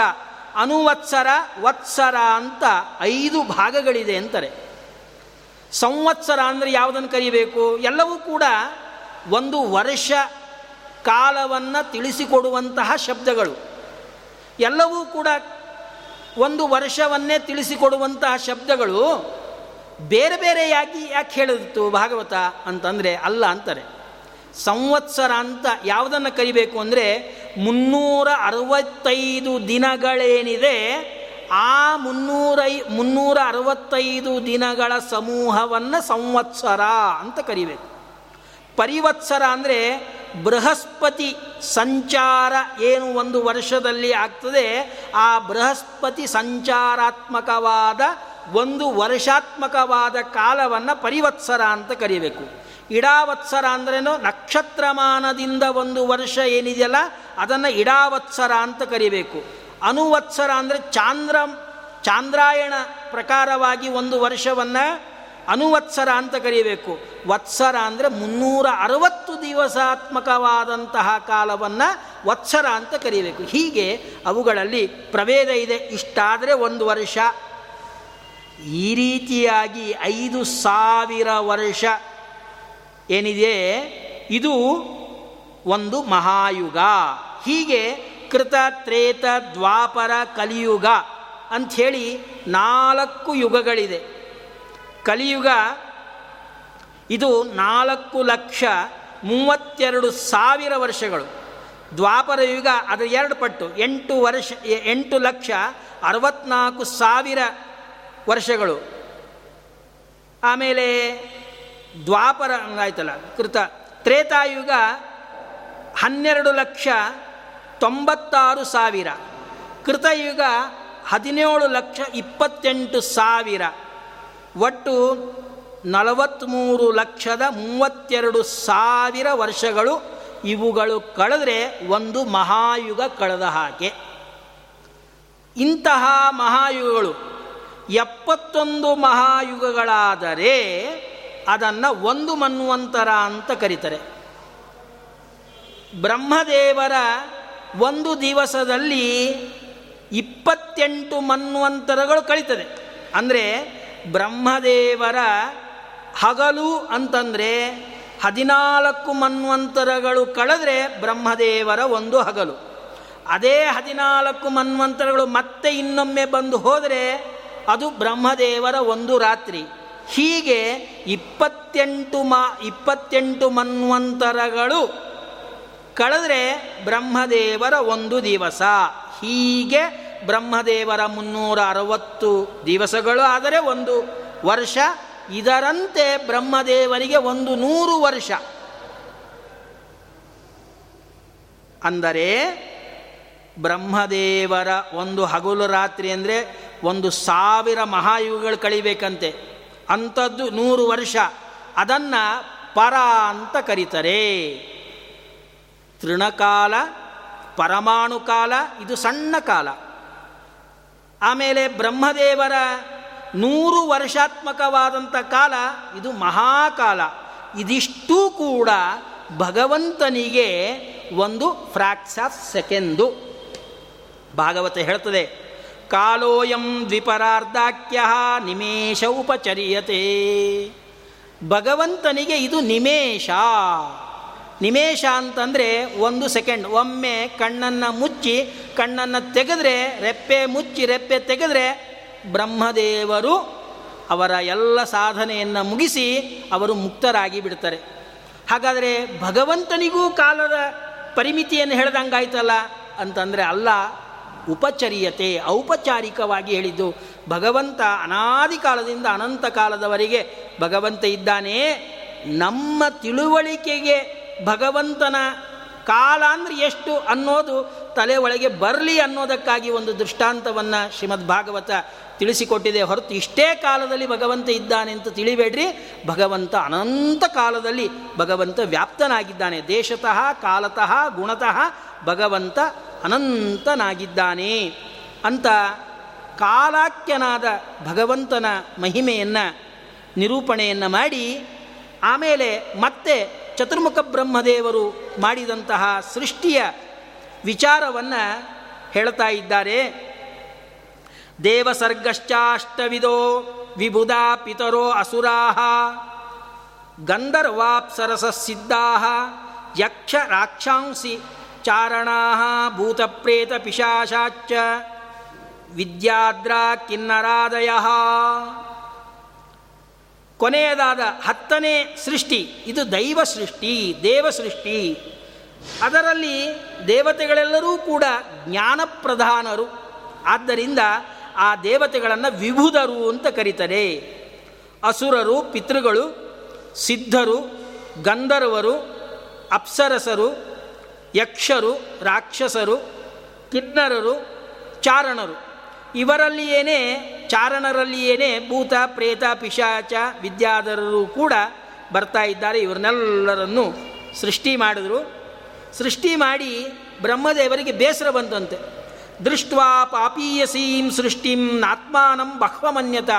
ಅನುವತ್ಸರ, ವತ್ಸರ ಅಂತ ಐದು ಭಾಗಗಳಿದೆ ಅಂತಾರೆ ಸಂವತ್ಸರ ಅಂದರೆ ಯಾವುದನ್ನು ಕರಿಬೇಕು? ಎಲ್ಲವೂ ಕೂಡ ಒಂದು ವರ್ಷ ಕಾಲವನ್ನು ತಿಳಿಸಿಕೊಡುವಂತಹ ಶಬ್ದಗಳು. ಎಲ್ಲವೂ ಕೂಡ ಒಂದು ವರ್ಷವನ್ನೇ ತಿಳಿಸಿಕೊಡುವಂತಹ ಶಬ್ದಗಳು ಬೇರೆ ಬೇರೆಯಾಗಿ ಯಾಕೆ ಹೇಳಿತ್ತು ಭಾಗವತ ಅಂತಂದರೆ ಅಲ್ಲ ಅಂತಾರೆ. ಸಂವತ್ಸರ ಅಂತ ಯಾವುದನ್ನು ಕರಿಬೇಕು ಅಂದರೆ ಮುನ್ನೂರ ಅರವತ್ತೈದು ದಿನಗಳೇನಿದೆ ಆ ಮುನ್ನೂರೈ ಮುನ್ನೂರ ಅರವತ್ತೈದು ದಿನಗಳ ಸಮೂಹವನ್ನು ಸಂವತ್ಸರ ಅಂತ ಕರಿಬೇಕು. ಪರಿವತ್ಸರ ಅಂದರೆ ಬೃಹಸ್ಪತಿ ಸಂಚಾರ ಏನು ಒಂದು ವರ್ಷದಲ್ಲಿ ಆಗ್ತದೆ, ಆ ಬೃಹಸ್ಪತಿ ಸಂಚಾರಾತ್ಮಕವಾದ ಒಂದು ವರ್ಷಾತ್ಮಕವಾದ ಕಾಲವನ್ನು ಪರಿವತ್ಸರ ಅಂತ ಕರಿಬೇಕು. ಇಡಾವತ್ಸರ ಅಂದ್ರೇನು? ನಕ್ಷತ್ರಮಾನದಿಂದ ಒಂದು ವರ್ಷ ಏನಿದೆಯಲ್ಲ, ಅದನ್ನು ಇಡಾವತ್ಸರ ಅಂತ ಕರಿಬೇಕು. ಅನುವತ್ಸರ ಅಂದರೆ ಚಾಂದ್ರ, ಚಾಂದ್ರಾಯಣ ಪ್ರಕಾರವಾಗಿ ಒಂದು ವರ್ಷವನ್ನು ಅನುವತ್ಸರ ಅಂತ ಕರೀಬೇಕು. ವತ್ಸರ ಅಂದರೆ ಮುನ್ನೂರ ಅರವತ್ತು ದಿವಸಾತ್ಮಕವಾದಂತಹ ಕಾಲವನ್ನು ವತ್ಸರ ಅಂತ ಕರೀಬೇಕು. ಹೀಗೆ ಅವುಗಳಲ್ಲಿ ಪ್ರಭೇದ ಇದೆ. ಇಷ್ಟಾದರೆ ಒಂದು ವರ್ಷ. ಈ ರೀತಿಯಾಗಿ ಐದು ಸಾವಿರ ವರ್ಷ. ಏನಿದೆ? ಇದು ಒಂದು ಮಹಾಯುಗ. ಹೀಗೆ ಕೃತ ತ್ರೇತ ದ್ವಾಪರ ಕಲಿಯುಗ ಅಂಥೇಳಿ ನಾಲ್ಕು ಯುಗಗಳಿದೆ. ಕಲಿಯುಗ, ಇದು ನಾಲ್ಕು ಲಕ್ಷ ಮೂವತ್ತೆರಡು ಸಾವಿರ ವರ್ಷಗಳು. ದ್ವಾಪರ ಯುಗ, ಅದು ಎರಡು ಪಟ್ಟು, ಎಂಟು ವರ್ಷ, ಎಂಟು ಲಕ್ಷ ಅರವತ್ನಾಲ್ಕು ಸಾವಿರ ವರ್ಷಗಳು. ಆಮೇಲೆ ದ್ವಾಪರ ಆಯ್ತಲ್ಲ ಕೃತ, ತ್ರೇತಾಯುಗ ಹನ್ನೆರಡು ಲಕ್ಷ ತೊಂಬತ್ತಾರು ಸಾವಿರ. ಕೃತಯುಗ ಹದಿನೇಳು ಲಕ್ಷ ಇಪ್ಪತ್ತೆಂಟು ಸಾವಿರ. ಒಟ್ಟು ನಲವತ್ತ್ಮೂರು ಲಕ್ಷದ ಮೂವತ್ತೆರಡು ಸಾವಿರ ವರ್ಷಗಳು ಇವುಗಳು ಕಳೆದ್ರೆ ಒಂದು ಮಹಾಯುಗ ಕಳೆದ ಹಾಗೆ. ಇಂತಹ ಮಹಾಯುಗಗಳು ಎಪ್ಪತ್ತೊಂದು ಮಹಾಯುಗಗಳಾದರೆ ಅದನ್ನು ಒಂದು ಮನ್ವಂತರ ಅಂತ ಕರೀತಾರೆ. ಬ್ರಹ್ಮದೇವರ ಒಂದು ದಿವಸದಲ್ಲಿ ಇಪ್ಪತ್ತೆಂಟು ಮನ್ವಂತರಗಳು ಕಳೀತದೆ. ಅಂದರೆ ಬ್ರಹ್ಮದೇವರ ಹಗಲು ಅಂತಂದರೆ ಹದಿನಾಲ್ಕು ಮನ್ವಂತರಗಳು ಕಳೆದ್ರೆ ಬ್ರಹ್ಮದೇವರ ಒಂದು ಹಗಲು. ಅದೇ ಹದಿನಾಲ್ಕು ಮನ್ವಂತರಗಳು ಮತ್ತೆ ಇನ್ನೊಮ್ಮೆ ಬಂದು ಹೋದರೆ ಅದು ಬ್ರಹ್ಮದೇವರ ಒಂದು ರಾತ್ರಿ. ಹೀಗೆ ಇಪ್ಪತ್ತೆಂಟು ಮಾ, ಇಪ್ಪತ್ತೆಂಟು ಮನ್ವಂತರಗಳು ಕಳೆದ್ರೆ ಬ್ರಹ್ಮದೇವರ ಒಂದು ದಿವಸ. ಹೀಗೆ ಬ್ರಹ್ಮದೇವರ ಮುನ್ನೂರ ಅರವತ್ತು ದಿವಸಗಳು, ಆದರೆ ಒಂದು ವರ್ಷ. ಇದರಂತೆ ಬ್ರಹ್ಮದೇವರಿಗೆ ಒಂದು ನೂರು ವರ್ಷ. ಅಂದರೆ ಬ್ರಹ್ಮದೇವರ ಒಂದು ಹಗಲು ರಾತ್ರಿ ಅಂದರೆ ಒಂದು ಸಾವಿರ ಮಹಾಯುಗಗಳು ಕಳಿಬೇಕಂತೆ. ಅಂಥದ್ದು ನೂರು ವರ್ಷ. ಅದನ್ನು ಪರ ಅಂತ ಕರೀತಾರೆ. ತೃಣಕಾಲ, ಪರಮಾಣು ಕಾಲ, ಇದು ಸಣ್ಣ ಕಾಲ. ಆಮೇಲೆ ಬ್ರಹ್ಮದೇವರ ನೂರು ವರ್ಷಾತ್ಮಕವಾದಂಥ ಕಾಲ ಇದು ಮಹಾಕಾಲ. ಇದಿಷ್ಟೂ ಕೂಡ ಭಗವಂತನಿಗೆ ಒಂದು ಫ್ರಾಕ್ಸ್ ಆಫ್ ಸೆಕೆಂಡು. ಭಾಗವತ ಹೇಳ್ತದೆ, ಕಾಲೋಯಂ ದ್ವಿಪರಾರ್ಧಾಖ್ಯ ನಿಮೇಶ ಉಪಚರ್ಯತೆ. ಭಗವಂತನಿಗೆ ಇದು ನಿಮೇಶ ನಿಮೇಶ ಅಂತಂದರೆ ಒಂದು ಸೆಕೆಂಡ್. ಒಮ್ಮೆ ಕಣ್ಣನ್ನು ಮುಚ್ಚಿ, ಕಣ್ಣನ್ನು ತೆಗೆದ್ರೆ, ರೆಪ್ಪೆ ಮುಚ್ಚಿ, ರೆಪ್ಪೆ ತೆಗೆದ್ರೆ ಬ್ರಹ್ಮದೇವರು ಅವರ ಎಲ್ಲ ಸಾಧನೆಯನ್ನು ಮುಗಿಸಿ ಅವರು ಮುಕ್ತರಾಗಿ ಬಿಡ್ತಾರೆ. ಹಾಗಾದರೆ ಭಗವಂತನಿಗೂ ಕಾಲದ ಪರಿಮಿತಿಯನ್ನು ಹೇಳ್ದಂಗಾಯ್ತಲ್ಲ ಅಂತಂದರೆ ಅಲ್ಲ, ಉಪಚರ್ಯತೆ, ಔಪಚಾರಿಕವಾಗಿ ಹೇಳಿದ್ದು ಭಗವಂತ ಅನಾದಿ ಕಾಲದಿಂದ ಅನಂತ ಕಾಲದವರೆಗೆ ಭಗವಂತ ಇದ್ದಾನೆ. ನಮ್ಮ ತಿಳುವಳಿಕೆಗೆ ಭಗವಂತನ ಕಾಲ ಅಂದರೆ ಎಷ್ಟು ಅನ್ನೋದು ತಲೆ ಒಳಗೆ ಬರಲಿ ಅನ್ನೋದಕ್ಕಾಗಿ ಒಂದು ದೃಷ್ಟಾಂತವನ್ನು ಶ್ರೀಮದ್ ಭಾಗವತ ತಿಳಿಸಿಕೊಟ್ಟಿದೆ ಹೊರತು ಇಷ್ಟೇ ಕಾಲದಲ್ಲಿ ಭಗವಂತ ಇದ್ದಾನೆ ಅಂತ ತಿಳಿಬೇಡ್ರಿ. ಭಗವಂತ ಅನಂತ ಕಾಲದಲ್ಲಿ ಭಗವಂತ ವ್ಯಾಪ್ತನಾಗಿದ್ದಾನೆ. ದೇಶತಃ, ಕಾಲತಃ, ಗುಣತಃ ಭಗವಂತ ಅನಂತನಾಗಿದ್ದಾನೆ ಅಂತ ಕಾಲಾಕ್ಯನಾದ ಭಗವಂತನ ಮಹಿಮೆಯನ್ನು ನಿರೂಪಣೆಯನ್ನು ಮಾಡಿ ಆಮೇಲೆ ಮತ್ತೆ ಚತುರ್ಮುಖ ಬ್ರಹ್ಮದೇವರು ಮಾಡಿದಂತಹ ಸೃಷ್ಟಿಯ ವಿಚಾರವನ್ನು ಹೇಳ್ತಾ ಇದ್ದಾರೆ. ದೇವಸರ್ಗಶ್ಚಾಷ್ಟವಿದೋ ವಿಬುಧಾ ಪಿತರೋ ಅಸುರಾ ಗಂಧರ್ವಾಪ್ಸರಸ ಸಿದ್ಧ ಯಕ್ಷ ರಾಕ್ಷಾಂಸಿ ಚಾರಣಾ ಭೂತಪ್ರೇತ ಪಿಶಾಚಾಚ್ಚ ವಿದ್ಯಾದ್ರ ಕಿನ್ನರಾದಯ. ಕೊನೆಯದಾದ ಹತ್ತನೇ ಸೃಷ್ಟಿ, ಇದು ದೈವ ಸೃಷ್ಟಿ, ದೇವ ಸೃಷ್ಟಿ. ಅದರಲ್ಲಿ ದೇವತೆಗಳೆಲ್ಲರೂ ಕೂಡ ಜ್ಞಾನಪ್ರಧಾನರು. ಆದ್ದರಿಂದ ಆ ದೇವತೆಗಳನ್ನು ವಿಭುದರು ಅಂತ ಕರೀತಾರೆ. ಅಸುರರು, ಪಿತೃಗಳು, ಸಿದ್ಧರು, ಗಂಧರ್ವರು, ಅಪ್ಸರಸರು, ಯಕ್ಷರು, ರಾಕ್ಷಸರು, ಕಿನ್ನರರು, ಚಾರಣರು. ಇವರಲ್ಲಿಯೇನೇ, ಚಾರಣರಲ್ಲಿಯೇನೇ ಭೂತ, ಪ್ರೇತ, ಪಿಶಾಚ, ವಿದ್ಯಾಧರರು ಕೂಡ ಬರ್ತಾ ಇದ್ದಾರೆ. ಇವ್ರನ್ನೆಲ್ಲರನ್ನು ಸೃಷ್ಟಿ ಮಾಡಿದ್ರು. ಸೃಷ್ಟಿ ಮಾಡಿ ಬ್ರಹ್ಮದೇವರಿಗೆ ಬೇಸರ ಬಂತಂತೆ. ದೃಷ್ಟ್ವಾ ಪಾಪೀಯಸೀಂ ಸೃಷ್ಟಿಂ ಆತ್ಮಾನಂ ಬಹ್ವಮನ್ಯತ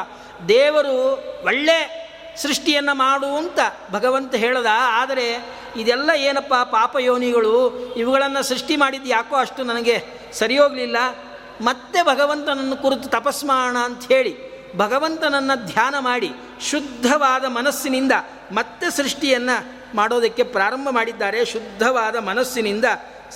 ದೇವರು ಒಳ್ಳೆ ಸೃಷ್ಟಿಯನ್ನು ಮಾಡು ಅಂತ ಭಗವಂತ ಹೇಳ್ದ. ಆದರೆ ಇದೆಲ್ಲ ಏನಪ್ಪ ಪಾಪಯೋನಿಗಳು? ಇವುಗಳನ್ನು ಸೃಷ್ಟಿ ಮಾಡಿದ್ದು ಯಾಕೋ ಅಷ್ಟು ನನಗೆ ಸರಿ ಮತ್ತೆ ಭಗವಂತನನ್ನು ಕುರಿತು ತಪಸ್ಮಾಣ ಅಂತ ಹೇಳಿ ಭಗವಂತನನ್ನು ಧ್ಯಾನ ಮಾಡಿ ಶುದ್ಧವಾದ ಮನಸ್ಸಿನಿಂದ ಮತ್ತೆ ಸೃಷ್ಟಿಯನ್ನು ಮಾಡೋದಕ್ಕೆ ಪ್ರಾರಂಭ ಮಾಡಿದ್ದಾರೆ. ಶುದ್ಧವಾದ ಮನಸ್ಸಿನಿಂದ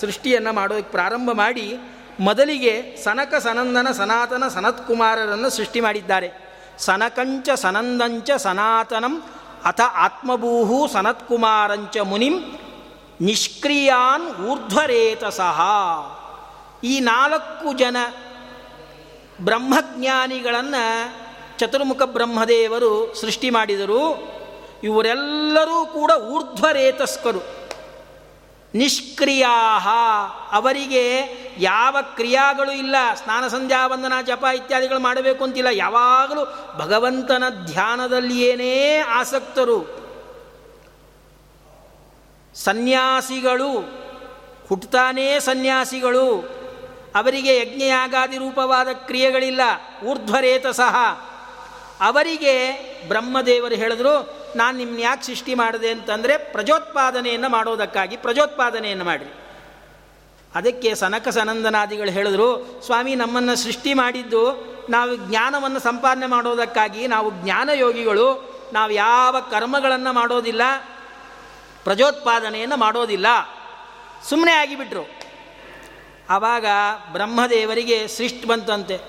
ಸೃಷ್ಟಿಯನ್ನು ಮಾಡೋದಕ್ಕೆ ಪ್ರಾರಂಭ ಮಾಡಿ ಮೊದಲಿಗೆ ಸನಕ ಸನಂದನ ಸನಾತನ ಸನತ್ಕುಮಾರರನ್ನು ಸೃಷ್ಟಿ ಮಾಡಿದ್ದಾರೆ. ಸನಕಂಚ ಸನಂದಂಚ ಸನಾತನಂ ಅಥ ಆತ್ಮಭೂಹು ಸನತ್ಕುಮಾರಂಚ ಮುನಿಂ ನಿಷ್ಕ್ರಿಯಾನ್ ಊರ್ಧ್ವರೇತಸಃ. ಈ ನಾಲ್ಕು ಜನ ಬ್ರಹ್ಮಜ್ಞಾನಿಗಳನ್ನು ಚತುರ್ಮುಖ ಬ್ರಹ್ಮದೇವರು ಸೃಷ್ಟಿ ಮಾಡಿದರು. ಇವರೆಲ್ಲರೂ ಕೂಡ ಊರ್ಧ್ವರೇತಸ್ಕರು. ನಿಷ್ಕ್ರಿಯಾ ಅವರಿಗೆ ಯಾವ ಕ್ರಿಯಾಗಳು ಇಲ್ಲ. ಸ್ನಾನ, ಸಂಧ್ಯಾ, ವಂದನ, ಜಪ ಇತ್ಯಾದಿಗಳು ಮಾಡಬೇಕು ಅಂತಿಲ್ಲ. ಯಾವಾಗಲೂ ಭಗವಂತನ ಧ್ಯಾನದಲ್ಲಿಯೇನೇ ಆಸಕ್ತರು. ಸನ್ಯಾಸಿಗಳು ಹುಟ್ಟುತ್ತಾನೇ ಸನ್ಯಾಸಿಗಳು. ಅವರಿಗೆ ಯಜ್ಞಯಾಗಾದಿ ರೂಪವಾದ ಕ್ರಿಯೆಗಳಿಲ್ಲ, ಊರ್ಧ್ವರೇತ ಸಹ. ಅವರಿಗೆ ಬ್ರಹ್ಮದೇವರು ಹೇಳಿದ್ರು, ನಾನು ನಿಮ್ಮ ಯಾಕೆ ಸೃಷ್ಟಿ ಮಾಡಿದೆ ಅಂತಂದರೆ ಪ್ರಜೋತ್ಪಾದನೆಯನ್ನು ಮಾಡೋದಕ್ಕಾಗಿ, ಪ್ರಜೋತ್ಪಾದನೆಯನ್ನು ಮಾಡಿರಿ. ಅದಕ್ಕೆ ಸನಕ ಸನಂದನಾದಿಗಳು ಹೇಳಿದ್ರು, ಸ್ವಾಮಿ ನಮ್ಮನ್ನು ಸೃಷ್ಟಿ ಮಾಡಿದ್ದು ನಾವು ಜ್ಞಾನವನ್ನು ಸಂಪಾದನೆ ಮಾಡೋದಕ್ಕಾಗಿ, ನಾವು ಜ್ಞಾನಯೋಗಿಗಳು ನಾವು ಯಾವ ಕರ್ಮಗಳನ್ನು ಮಾಡೋದಿಲ್ಲ, ಪ್ರಜೋತ್ಪಾದನೆಯನ್ನು ಮಾಡೋದಿಲ್ಲ. ಸುಮ್ಮನೆ ಆಗಿಬಿಟ್ರು. ಆವಾಗ ಬ್ರಹ್ಮದೇವರಿಗೆ ಸೃಷ್ಟಿ ಬಂತಂತೆ.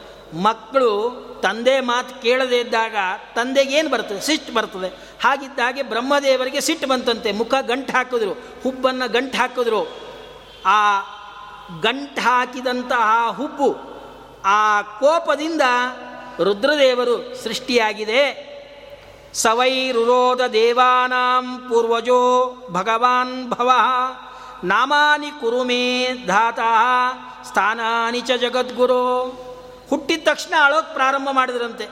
ಮಕ್ಕಳು ತಂದೆ ಮಾತು ಕೇಳದೇ ಇದ್ದಾಗ ತಂದೆಗೇನು ಬರ್ತದೆ? ಸಿಟ್ಟು ಬರ್ತದೆ. ಹಾಗಿದ್ದಾಗೆ ಬ್ರಹ್ಮದೇವರಿಗೆ ಸಿಟ್ಟು ಬಂತಂತೆ. ಮುಖ ಗಂಟು ಹಾಕಿದ್ರು. ಹುಬ್ಬನ್ನು ಗಂಟು ಹಾಕಿದ್ರು. ಆ ಗಂಟು ಹಾಕಿದಂತಹ ಹುಬ್ಬು ಆ ಕೋಪದಿಂದ ರುದ್ರದೇವರು ಸೃಷ್ಟಿಯಾಗಿದೆ. ಸವೈರುರೋಧ ದೇವಾನಾಂ ಪೂರ್ವಜೋ ಭಗವಾನ್ ಭವ. ನಾಮಾನಿ ಕುರುಮೇ ಧಾತಾ ಸ್ಥಾನಾನಿ ಚ ಜಗದ್ಗುರು. ಹುಟ್ಟಿದ ತಕ್ಷಣ ಅಳೋಕ್ ಪ್ರಾರಂಭ ಮಾಡಿದ್ರಂತೆ.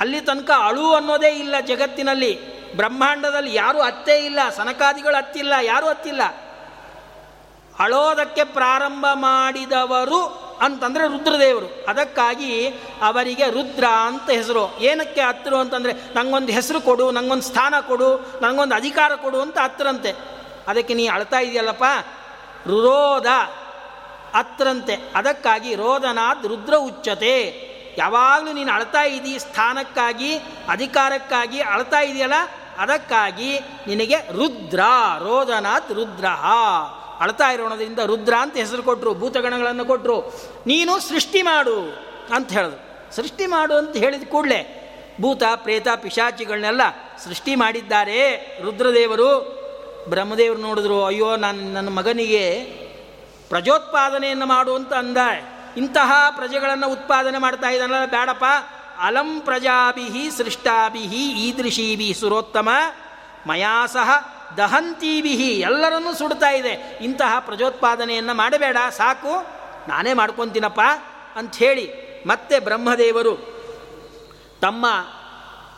ಅಲ್ಲಿ ತನಕ ಅಳು ಅನ್ನೋದೇ ಇಲ್ಲ ಜಗತ್ತಿನಲ್ಲಿ. ಬ್ರಹ್ಮಾಂಡದಲ್ಲಿ ಯಾರೂ ಅತ್ತೇ ಇಲ್ಲ, ಸನಕಾದಿಗಳು ಅತ್ತಿಲ್ಲ, ಯಾರೂ ಅತ್ತಿಲ್ಲ. ಅಳೋದಕ್ಕೆ ಪ್ರಾರಂಭ ಮಾಡಿದವರು ಅಂತಂದರೆ ರುದ್ರದೇವರು. ಅದಕ್ಕಾಗಿ ಅವರಿಗೆ ರುದ್ರ ಅಂತ ಹೆಸರು. ಏನಕ್ಕೆ ಹತ್ತರು ಅಂತಂದರೆ, ನಂಗೊಂದು ಹೆಸರು ಕೊಡು, ನಂಗೊಂದು ಸ್ಥಾನ ಕೊಡು ನನಗೊಂದು ಅಧಿಕಾರ ಕೊಡು ಅಂತ ಹತ್ತರಂತೆ. ಅದಕ್ಕೆ ನೀ ಅಳ್ತಾ ಇದೆಯಲ್ಲಪ್ಪ? ರುರೋಧ. ಅತ್ರಂತೆ. ಅದಕ್ಕಾಗಿ ರೋದನಾದ್ ರುದ್ರ ಉಚ್ಚತೆ. ಯಾವಾಗಲೂ ನೀನು ಅಳ್ತಾ ಇದ್ದೀ ಸ್ಥಾನಕ್ಕಾಗಿ, ಅಧಿಕಾರಕ್ಕಾಗಿ ಅಳ್ತಾ ಇದೆಯಲ್ಲ, ಅದಕ್ಕಾಗಿ ನಿನಗೆ ರುದ್ರ ರೋದನಾಥ್ ರುದ್ರ ಅಳ್ತಾ ಇರೋಣದಿಂದ ರುದ್ರ ಅಂತ ಹೆಸರು ಕೊಟ್ಟರು ಭೂತಗಣಗಳನ್ನು ಕೊಟ್ಟರು ನೀನು ಸೃಷ್ಟಿ ಮಾಡು ಅಂತ ಹೇಳಿದ್ರು ಸೃಷ್ಟಿ ಮಾಡು ಅಂತ ಹೇಳಿದ ಕೂಡಲೇ ಭೂತ, ಪ್ರೇತ, ಪಿಶಾಚಿಗಳನ್ನೆಲ್ಲ ಸೃಷ್ಟಿ ಮಾಡಿದ್ದಾರೆ ರುದ್ರದೇವರು. ಬ್ರಹ್ಮದೇವರು ನೋಡಿದ್ರು, ಅಯ್ಯೋ, ನಾನು ನನ್ನ ಮಗನಿಗೆ ಪ್ರಜೋತ್ಪಾದನೆಯನ್ನು ಮಾಡು ಅಂತ ಅಂದ ಇಂತಹ ಪ್ರಜೆಗಳನ್ನು ಉತ್ಪಾದನೆ ಮಾಡ್ತಾ ಇದ್ದಾನಲ್ಲ, ಬೇಡಪ್ಪ. ಅಲಂ ಪ್ರಜಾಭಿ ಸೃಷ್ಟಾಭಿ ಈದೃಶೀಭಿ ಸುರೋತ್ತಮ ಮಯಾ ಸಹ ದಹಂತೀಬಿಹಿ ಎಲ್ಲರನ್ನೂ ಸುಡ್ತಾ ಇದೆ. ಇಂತಹ ಪ್ರಜೋತ್ಪಾದನೆಯನ್ನು ಮಾಡಬೇಡ, ಸಾಕು, ನಾನೇ ಮಾಡ್ಕೊತೀನಪ್ಪ ಅಂಥೇಳಿ ಮತ್ತೆ ಬ್ರಹ್ಮದೇವರು ತಮ್ಮ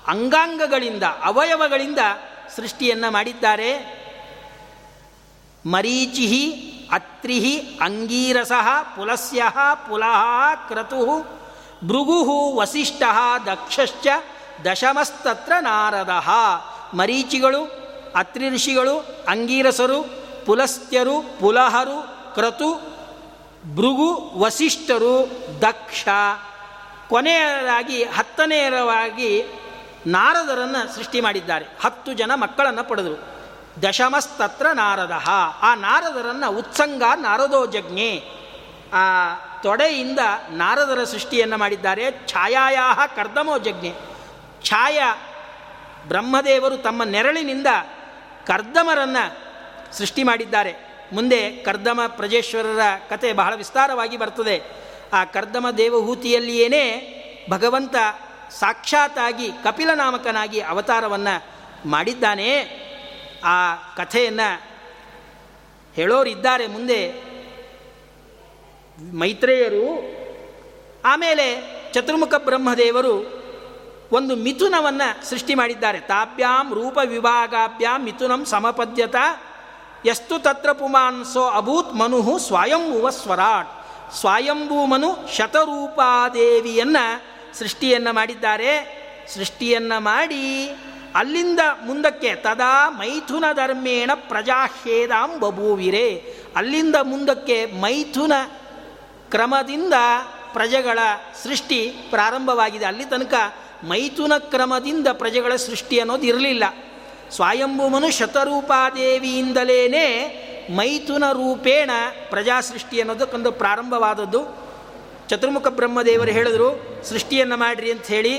ಅಂಗಾಂಗಗಳಿಂದ, ಅವಯವಗಳಿಂದ ಸೃಷ್ಟಿಯನ್ನು ಮಾಡಿದ್ದಾರೆ. ಮರೀಚಿ ಅತ್ರಿ ಅಂಗೀರಸ, ಪುಲಸ್ಯ ಪುಲಹ ಕ್ರತು, ಭೃಗು, ವಸಿಷ್ಠ, ದಕ್ಷಶ್ಚ, ದಶಮಸ್ತತ್ರ ನಾರದ. ಮರೀಚಿಗಳು ಅತ್ರಿ ಋಷಿಗಳು ಅಂಗೀರಸರು, ಪುಲಸ್ತ್ಯರು, ಪುಲಹರು, ಕ್ರತು, ಭೃಗು, ವಸಿಷ್ಠರು, ದಕ್ಷ. ಕೊನೆಯದಾಗಿ ಹತ್ತನೆಯವಾಗಿ ನಾರದರನ್ನು ಸೃಷ್ಟಿ ಮಾಡಿದ್ದಾರೆ. ಹತ್ತು ಜನ ಮಕ್ಕಳನ್ನು ಪಡೆದರು. ದಶಮಸ್ತತ್ರ ನಾರದ. ಆ ನಾರದರನ್ನು ಉತ್ಸಂಗ ನಾರದೋ ಜಜ್ಞೆ ಆ ತೊಡೆಯಿಂದ ನಾರದರ ಸೃಷ್ಟಿಯನ್ನು ಮಾಡಿದ್ದಾರೆ. ಛಾಯಾಯಾ ಕರ್ದಮೋಜಜ್ಞೆ. ಛಾಯ ಬ್ರಹ್ಮದೇವರು ತಮ್ಮ ನೆರಳಿನಿಂದ ಕರ್ದಮರನ್ನು ಸೃಷ್ಟಿ ಮಾಡಿದ್ದಾರೆ. ಮುಂದೆ ಕರ್ದಮ ಪ್ರಜೇಶ್ವರರ ಕತೆ ಬಹಳ ವಿಸ್ತಾರವಾಗಿ ಬರ್ತದೆ. ಆ ಕರ್ದಮ ದೇವಹೂತಿಯಲ್ಲಿಯೇ ಭಗವಂತ ಸಾಕ್ಷಾತ್ತಾಗಿ ಕಪಿಲನಾಮಕನಾಗಿ ಅವತಾರವನ್ನು ಮಾಡಿದ್ದಾನೆ. ಆ ಕಥೆಯನ್ನು ಹೇಳೋರಿದ್ದಾರೆ ಮುಂದೆ ಮೈತ್ರೇಯರು. ಆಮೇಲೆ ಚತುರ್ಮುಖ ಬ್ರಹ್ಮದೇವರು ಒಂದು ಮಿಥುನವನ್ನು ಸೃಷ್ಟಿ ಮಾಡಿದ್ದಾರೆ. ತಾಭ್ಯಾಂ ರೂಪ ವಿಭಾಗಾಭ್ಯಾಂ ಮಿಥುನಂ ಸಮಪದ್ಯತ. ಎಷ್ಟು ತತ್ರ ಪುಮಾನ್ಸೋ ಅಭೂತ್ ಮನುಹು ಸ್ವಯಂಭುವ ಸ್ವರಾಟ್. ಸ್ವಯಂಭೂ ಮನು ಶತರೂಪಾದೇವಿಯನ್ನು ಸೃಷ್ಟಿಯನ್ನು ಮಾಡಿದ್ದಾರೆ. ಸೃಷ್ಟಿಯನ್ನು ಮಾಡಿ ಅಲ್ಲಿಂದ ಮುಂದಕ್ಕೆ ತದಾ ಮೈಥುನ ಧರ್ಮೇಣ ಪ್ರಜಾಹೇದಾಂ ಬಬೂವಿರೆ ಅಲ್ಲಿಂದ ಮುಂದಕ್ಕೆ ಮೈಥುನ ಕ್ರಮದಿಂದ ಪ್ರಜೆಗಳ ಸೃಷ್ಟಿ ಪ್ರಾರಂಭವಾಗಿದೆ. ಅಲ್ಲಿ ತನಕ ಮೈಥುನ ಕ್ರಮದಿಂದ ಪ್ರಜೆಗಳ ಸೃಷ್ಟಿ ಅನ್ನೋದು ಇರಲಿಲ್ಲ. ಸ್ವಯಂಭುಮನು ಶತರೂಪಾದೇವಿಯಿಂದಲೇ ಮೈಥುನ ರೂಪೇಣ ಪ್ರಜಾ ಸೃಷ್ಟಿ ಅನ್ನೋದಕ್ಕೊಂದು ಪ್ರಾರಂಭವಾದದ್ದು. ಚತುರ್ಮುಖ ಬ್ರಹ್ಮದೇವರು ಹೇಳಿದ್ರು, ಸೃಷ್ಟಿಯನ್ನು ಮಾಡಿರಿ ಅಂತ ಹೇಳಿ.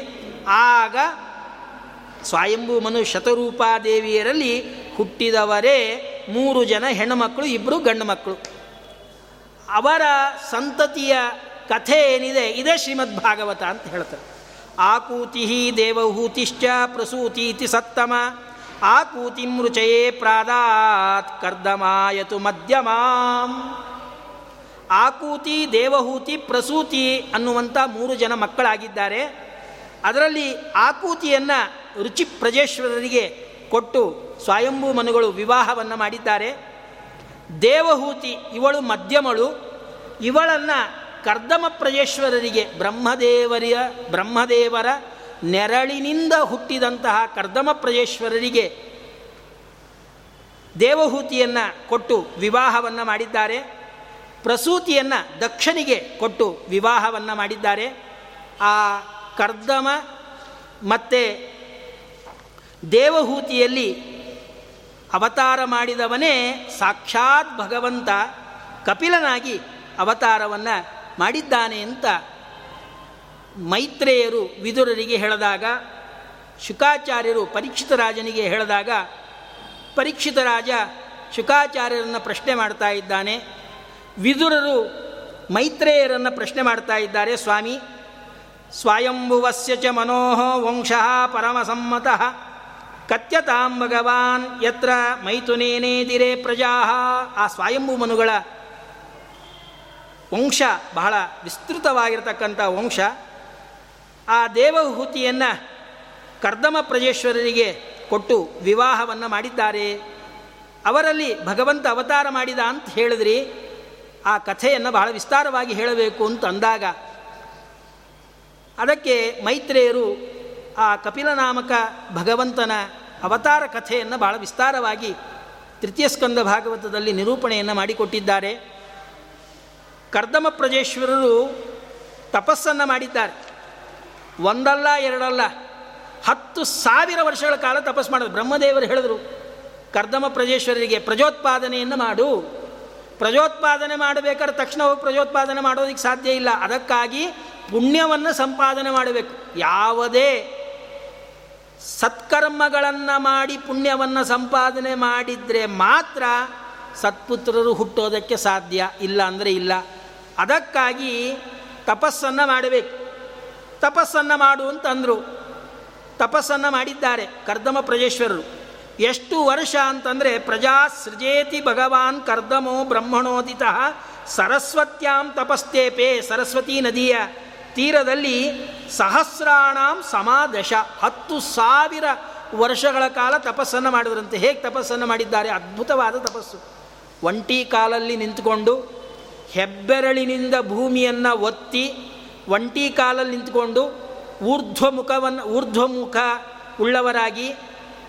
ಆಗ ಸ್ವಯಂಭೂ ಮನು ಶತರೂಪಾದೇವಿಯರಲ್ಲಿ ಹುಟ್ಟಿದವರೇ ಮೂರು ಜನ ಹೆಣ್ಣುಮಕ್ಕಳು ಇಬ್ಬರು ಗಂಡು ಮಕ್ಕಳು ಅವರ ಸಂತತಿಯ ಕಥೆ ಏನಿದೆ, ಇದೇ ಶ್ರೀಮದ್ ಭಾಗವತ ಅಂತ ಹೇಳ್ತಾರೆ. ಆಕೂತಿ ದೇವಹೂತಿಶ್ಚ ಪ್ರಸೂತೀತಿ ಸತ್ತಮ, ಆಕೂತಿ ಮೃಚಯೇ ಪ್ರಾದಾತ್ ಕರ್ದಮಾಯತು ಮಧ್ಯಮಾಂ. ಆಕೂತಿ, ದೇವಹೂತಿ, ಪ್ರಸೂತಿ ಅನ್ನುವಂಥ ಮೂರು ಜನ ಮಕ್ಕಳಾಗಿದ್ದಾರೆ. ಅದರಲ್ಲಿ ಆಕೂತಿಯನ್ನು ರುಚಿ ಪ್ರಜೇಶ್ವರರಿಗೆ ಕೊಟ್ಟು ಸ್ವಯಂಭೂ ಮನುಗಳು ವಿವಾಹವನ್ನು ಮಾಡಿದ್ದಾರೆ. ದೇವಹೂತಿ ಇವಳು ಮಧ್ಯಮಳು. ಇವಳನ್ನು ಕರ್ದಮ ಪ್ರಜೇಶ್ವರರಿಗೆ ಬ್ರಹ್ಮದೇವರಿಯ ಬ್ರಹ್ಮದೇವರ ನೆರಳಿನಿಂದ ಹುಟ್ಟಿದಂತಹ ಕರ್ದಮ ಪ್ರಜೇಶ್ವರರಿಗೆ ದೇವಹೂತಿಯನ್ನು ಕೊಟ್ಟು ವಿವಾಹವನ್ನು ಮಾಡಿದ್ದಾರೆ. ಪ್ರಸೂತಿಯನ್ನು ದಕ್ಷನಿಗೆ ಕೊಟ್ಟು ವಿವಾಹವನ್ನು ಮಾಡಿದ್ದಾರೆ. ಆ ಕರ್ದಮ ಮತ್ತು ದೇವಹೂತಿಯಲ್ಲಿ ಅವತಾರ ಮಾಡಿದವನೇ ಸಾಕ್ಷಾತ್ ಭಗವಂತ ಕಪಿಲನಾಗಿ ಅವತಾರವನ್ನು ಮಾಡಿದ್ದಾನೆ ಅಂತ ಮೈತ್ರೇಯರು ವಿದುರರಿಗೆ ಹೇಳಿದಾಗ, ಶುಕಾಚಾರ್ಯರು ಪರೀಕ್ಷಿತ ರಾಜನಿಗೆ ಹೇಳಿದಾಗ, ಪರೀಕ್ಷಿತ ರಾಜ ಶುಕಾಚಾರ್ಯರನ್ನು ಪ್ರಶ್ನೆ ಮಾಡ್ತಾ ಇದ್ದಾನೆ. ವಿದುರರು ಮೈತ್ರೇಯರನ್ನು ಪ್ರಶ್ನೆ ಮಾಡ್ತಾ ಇದ್ದಾರೆ, ಸ್ವಾಮಿ. ಸ್ವಯಂಭುವಸ್ಯ ಚ ಮನೋಹ ವಂಶಃ ಪರಮಸಮ್ಮತಃ. ಕತ್ಯತಾಂ ಭಗವಾನ್, ಯತ್ರ ಮೈಥುನೇನೇದಿರೇ ಪ್ರಜಾ. ಆ ಸ್ವಯಂಭು ಮನುಗಳ ವಂಶ ಬಹಳ ವಿಸ್ತೃತವಾಗಿರತಕ್ಕಂಥ ವಂಶ. ಆ ದೇವಹೂತಿಯನ್ನು ಕರ್ದಮ ಪ್ರಜೇಶ್ವರರಿಗೆ ಕೊಟ್ಟು ವಿವಾಹವನ್ನು ಮಾಡಿದ್ದಾರೆ. ಅವರಲ್ಲಿ ಭಗವಂತ ಅವತಾರ ಮಾಡಿದ ಅಂತ ಹೇಳಿದ್ರಿ. ಆ ಕಥೆಯನ್ನು ಬಹಳ ವಿಸ್ತಾರವಾಗಿ ಹೇಳಬೇಕು ಅಂತ ಅಂದಾಗ ಅದಕ್ಕೆ ಮೈತ್ರೇಯರು ಆ ಕಪಿಲನಾಮಕ ಭಗವಂತನ ಅವತಾರ ಕಥೆಯನ್ನು ಬಹಳ ವಿಸ್ತಾರವಾಗಿ ತೃತೀಯ ಸ್ಕಂದ ಭಾಗವತದಲ್ಲಿ ನಿರೂಪಣೆಯನ್ನು ಮಾಡಿಕೊಟ್ಟಿದ್ದಾರೆ. ಕರ್ದಮ ಪ್ರಜೇಶ್ವರರು ತಪಸ್ಸನ್ನು ಮಾಡಿದ್ದಾರೆ. ಒಂದಲ್ಲ, ಎರಡಲ್ಲ, ಹತ್ತು ಸಾವಿರ ವರ್ಷಗಳ ಕಾಲ ತಪಸ್ಸು ಮಾಡೋದು ಬ್ರಹ್ಮದೇವರು ಹೇಳಿದರು, ಕರ್ದಮ ಪ್ರಜೇಶ್ವರರಿಗೆ ಪ್ರಜೋತ್ಪಾದನೆಯನ್ನು ಮಾಡು. ಪ್ರಜೋತ್ಪಾದನೆ ಮಾಡಬೇಕಾದ್ರೆ ತಕ್ಷಣ ಪ್ರಜೋತ್ಪಾದನೆ ಮಾಡೋದಕ್ಕೆ ಸಾಧ್ಯ ಇಲ್ಲ. ಅದಕ್ಕಾಗಿ ಪುಣ್ಯವನ್ನು ಸಂಪಾದನೆ ಮಾಡಬೇಕು. ಯಾವುದೇ ಸತ್ಕರ್ಮಗಳನ್ನು ಮಾಡಿ ಪುಣ್ಯವನ್ನು ಸಂಪಾದನೆ ಮಾಡಿದರೆ ಮಾತ್ರ ಸತ್ಪುತ್ರರು ಹುಟ್ಟೋದಕ್ಕೆ ಸಾಧ್ಯ, ಇಲ್ಲ ಅಂದರೆ ಇಲ್ಲ. ಅದಕ್ಕಾಗಿ ತಪಸ್ಸನ್ನು ಮಾಡಬೇಕು. ತಪಸ್ಸನ್ನು ಮಾಡು ಅಂತಂದರು. ತಪಸ್ಸನ್ನು ಮಾಡಿದ್ದಾರೆ ಕರ್ದಮ ಪ್ರಜೇಶ್ವರರು. ಎಷ್ಟು ವರ್ಷ ಅಂತಂದರೆ ಪ್ರಜಾ ಸೃಜೇತಿ ಭಗವಾನ್ ಕರ್ದಮೋ ಬ್ರಹ್ಮಣೋದಿತ ಸರಸ್ವತ್ಯಾಂ ತಪಸ್ತೇಪೇ ಸರಸ್ವತಿ ನದಿಯ ತೀರದಲ್ಲಿ ಸಹಸ್ರಾಣಾಂ ಸಮಾದಶ. ಹತ್ತು ಸಾವಿರ ವರ್ಷಗಳ ಕಾಲ ತಪಸ್ಸನ್ನು ಮಾಡಿದ್ರಂತೆ. ಹೇಗೆ ತಪಸ್ಸನ್ನು ಮಾಡಿದ್ದಾರೆ? ಅದ್ಭುತವಾದ ತಪಸ್ಸು. ಒಂಟಿ ಕಾಲಲ್ಲಿ ನಿಂತುಕೊಂಡು ಹೆಬ್ಬೆರಳಿನಿಂದ ಭೂಮಿಯನ್ನು ಒತ್ತಿ ಒಂಟಿ ಕಾಲಲ್ಲಿ ನಿಂತುಕೊಂಡು ಊರ್ಧ್ವಮುಖವನ್ನು, ಊರ್ಧ್ವಮುಖ ಉಳ್ಳವರಾಗಿ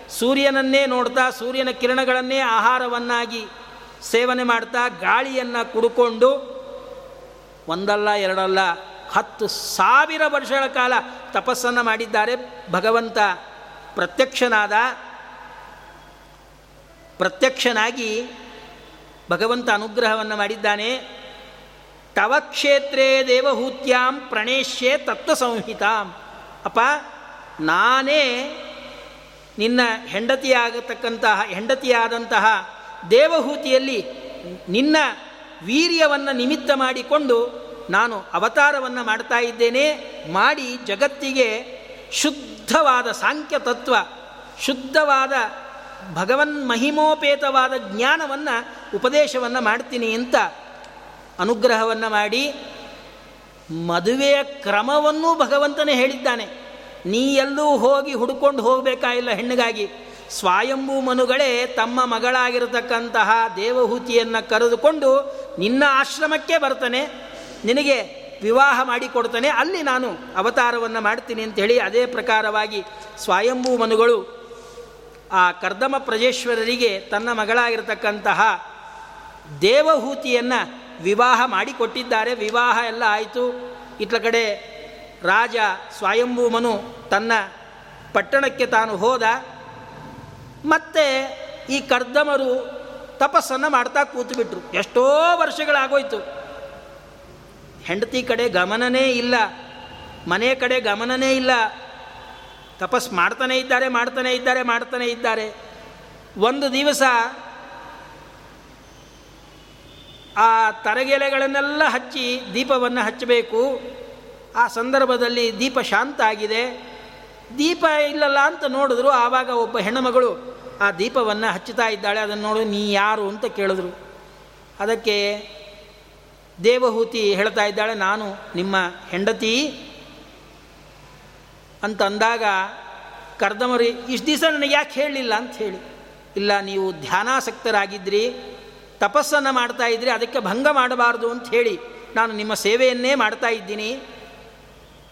ಸೂರ್ಯನನ್ನೇ ನೋಡ್ತಾ, ಸೂರ್ಯನ ಕಿರಣಗಳನ್ನೇ ಆಹಾರವನ್ನಾಗಿ ಸೇವನೆ ಮಾಡ್ತಾ, ಗಾಳಿಯನ್ನು ಕುಡ್ಕೊಂಡು ಒಂದಲ್ಲ, ಎರಡಲ್ಲ ಹತ್ತು ಸಾವಿರ ವರ್ಷಗಳ ಕಾಲ ತಪಸ್ಸನ್ನು ಮಾಡಿದ್ದಾರೆ ಭಗವಂತ. ಪ್ರತ್ಯಕ್ಷನಾದ, ಪ್ರತ್ಯಕ್ಷನಾಗಿ ಭಗವಂತ ಅನುಗ್ರಹವನ್ನು ಮಾಡಿದ್ದಾನೆ. ತವ ಕ್ಷೇತ್ರೇ ದೇವಹೂತ್ಯಾಂ ಪ್ರಣೇಶ್ಯೆ ತತ್ವ ಸಂಹಿತಾಂ. ಅಪ್ಪ, ನಾನೇ ನಿನ್ನ ಹೆಂಡತಿಯಾಗತಕ್ಕಂತಹ, ಹೆಂಡತಿಯಾದಂತಹ ದೇವಹೂತಿಯಲ್ಲಿ ನಿನ್ನ ವೀರ್ಯವನ್ನು ನಿಮಿತ್ತ ಮಾಡಿಕೊಂಡು ನಾನು ಅವತಾರವನ್ನು ಮಾಡ್ತಾ ಇದ್ದೇನೆ, ಮಾಡಿ ಜಗತ್ತಿಗೆ ಶುದ್ಧವಾದ ಸಾಂಖ್ಯ ತತ್ವ, ಶುದ್ಧವಾದ ಭಗವನ್ ಮಹಿಮೋಪೇತವಾದ ಜ್ಞಾನವನ್ನು ಉಪದೇಶವನ್ನು ಮಾಡ್ತೀನಿ ಅಂತ ಅನುಗ್ರಹವನ್ನು ಮಾಡಿ, ಮದುವೆಯ ಕ್ರಮವನ್ನು ಭಗವಂತನೇ ಹೇಳಿದ್ದಾನೆ. ನೀ ಎಲ್ಲೂ ಹೋಗಿ ಹುಡ್ಕೊಂಡು ಹೋಗಬೇಕಾಗಿಲ್ಲ ಹೆಣ್ಣಿಗಾಗಿ? ಸ್ವಯಂಭೂ ಮನುಗಳೇ ತಮ್ಮ ಮಗಳಾಗಿರತಕ್ಕಂತಹ ದೇವಹೂತಿಯನ್ನು ಕರೆದುಕೊಂಡು ನಿನ್ನ ಆಶ್ರಮಕ್ಕೆ ಬರ್ತಾನೆ. ನಿನಗೆ ವಿವಾಹ ಮಾಡಿಕೊಡ್ತಾನೆ ಅಲ್ಲಿ ನಾನು ಅವತಾರವನ್ನು ಮಾಡ್ತೀನಿ ಹೇಳಿ ಅದೇ ಪ್ರಕಾರವಾಗಿ ಸ್ವಯಂಭೂ ಮನುಗಳು ಆ ಕರ್ದಮ ಪ್ರಜೇಶ್ವರರಿಗೆ ತನ್ನ ಮಗಳಾಗಿರ್ತಕ್ಕಂತಹ ದೇವಹೂತಿಯನ್ನು ವಿವಾಹ ಮಾಡಿಕೊಟ್ಟಿದ್ದಾರೆ ವಿವಾಹ ಎಲ್ಲ ಆಯಿತು. ಇಟ್ಲ ಕಡೆ ರಾಜ ಸ್ವಯಂಭೂಮನು ತನ್ನ ಪಟ್ಟಣಕ್ಕೆ ತಾನು ಹೋದ. ಮತ್ತೆ ಈ ಕರ್ದಮರು ತಪಸ್ಸನ್ನು ಮಾಡ್ತಾ ಕೂತುಬಿಟ್ರು. ಎಷ್ಟೋ ವರ್ಷಗಳಾಗೋಯ್ತು. ಹೆಂಡತಿ ಕಡೆ ಗಮನನೇ ಇಲ್ಲ, ಮನೆ ಕಡೆ ಗಮನನೇ ಇಲ್ಲ. ತಪಸ್ ಮಾಡ್ತಾನೆ ಇದ್ದಾರೆ ಮಾಡ್ತಾನೆ ಇದ್ದಾರೆ ಮಾಡ್ತಾನೆ ಇದ್ದಾರೆ. ಒಂದು ದಿವಸ ಆ ತರಗೆಲೆಗಳನ್ನೆಲ್ಲ ಹಚ್ಚಿ ದೀಪವನ್ನು ಹಚ್ಚಬೇಕು. ಆ ಸಂದರ್ಭದಲ್ಲಿ ದೀಪ ಶಾಂತ ಆಗಿದೆ. ದೀಪ ಇಲ್ಲಲ್ಲ ಅಂತ ನೋಡಿದ್ರು, ಆವಾಗ ಒಬ್ಬ ಹೆಣ್ಣುಮಗಳು ಆ ದೀಪವನ್ನು ಹಚ್ಚುತ್ತಾ ಇದ್ದಾಳೆ. ಅದನ್ನು ನೋಡಿ ನೀ ಯಾರು? ಅಂತ ಕೇಳಿದ್ರು. ಅದಕ್ಕೆ ದೇವಹೂತಿ ಹೇಳ್ತಾ ಇದ್ದಾಳೆ, ನಾನು ನಿಮ್ಮ ಹೆಂಡತಿ ಅಂತ ಅಂದಾಗ, ಕರ್ದಮರಿ, ಇಷ್ಟು ದಿವಸ ನನಗೆ ಯಾಕೆ ಹೇಳಲಿಲ್ಲ? ಅಂತ ಹೇಳಿ, ಇಲ್ಲ, ನೀವು ಧ್ಯಾನಾಸಕ್ತರಾಗಿದ್ರಿ, ತಪಸ್ಸನ್ನು ಮಾಡ್ತಾ ಇದ್ರಿ, ಅದಕ್ಕೆ ಭಂಗ ಮಾಡಬಾರ್ದು ಅಂತ ಹೇಳಿ, ನಾನು ನಿಮ್ಮ ಸೇವೆಯನ್ನೇ ಮಾಡ್ತಾ ಇದ್ದೀನಿ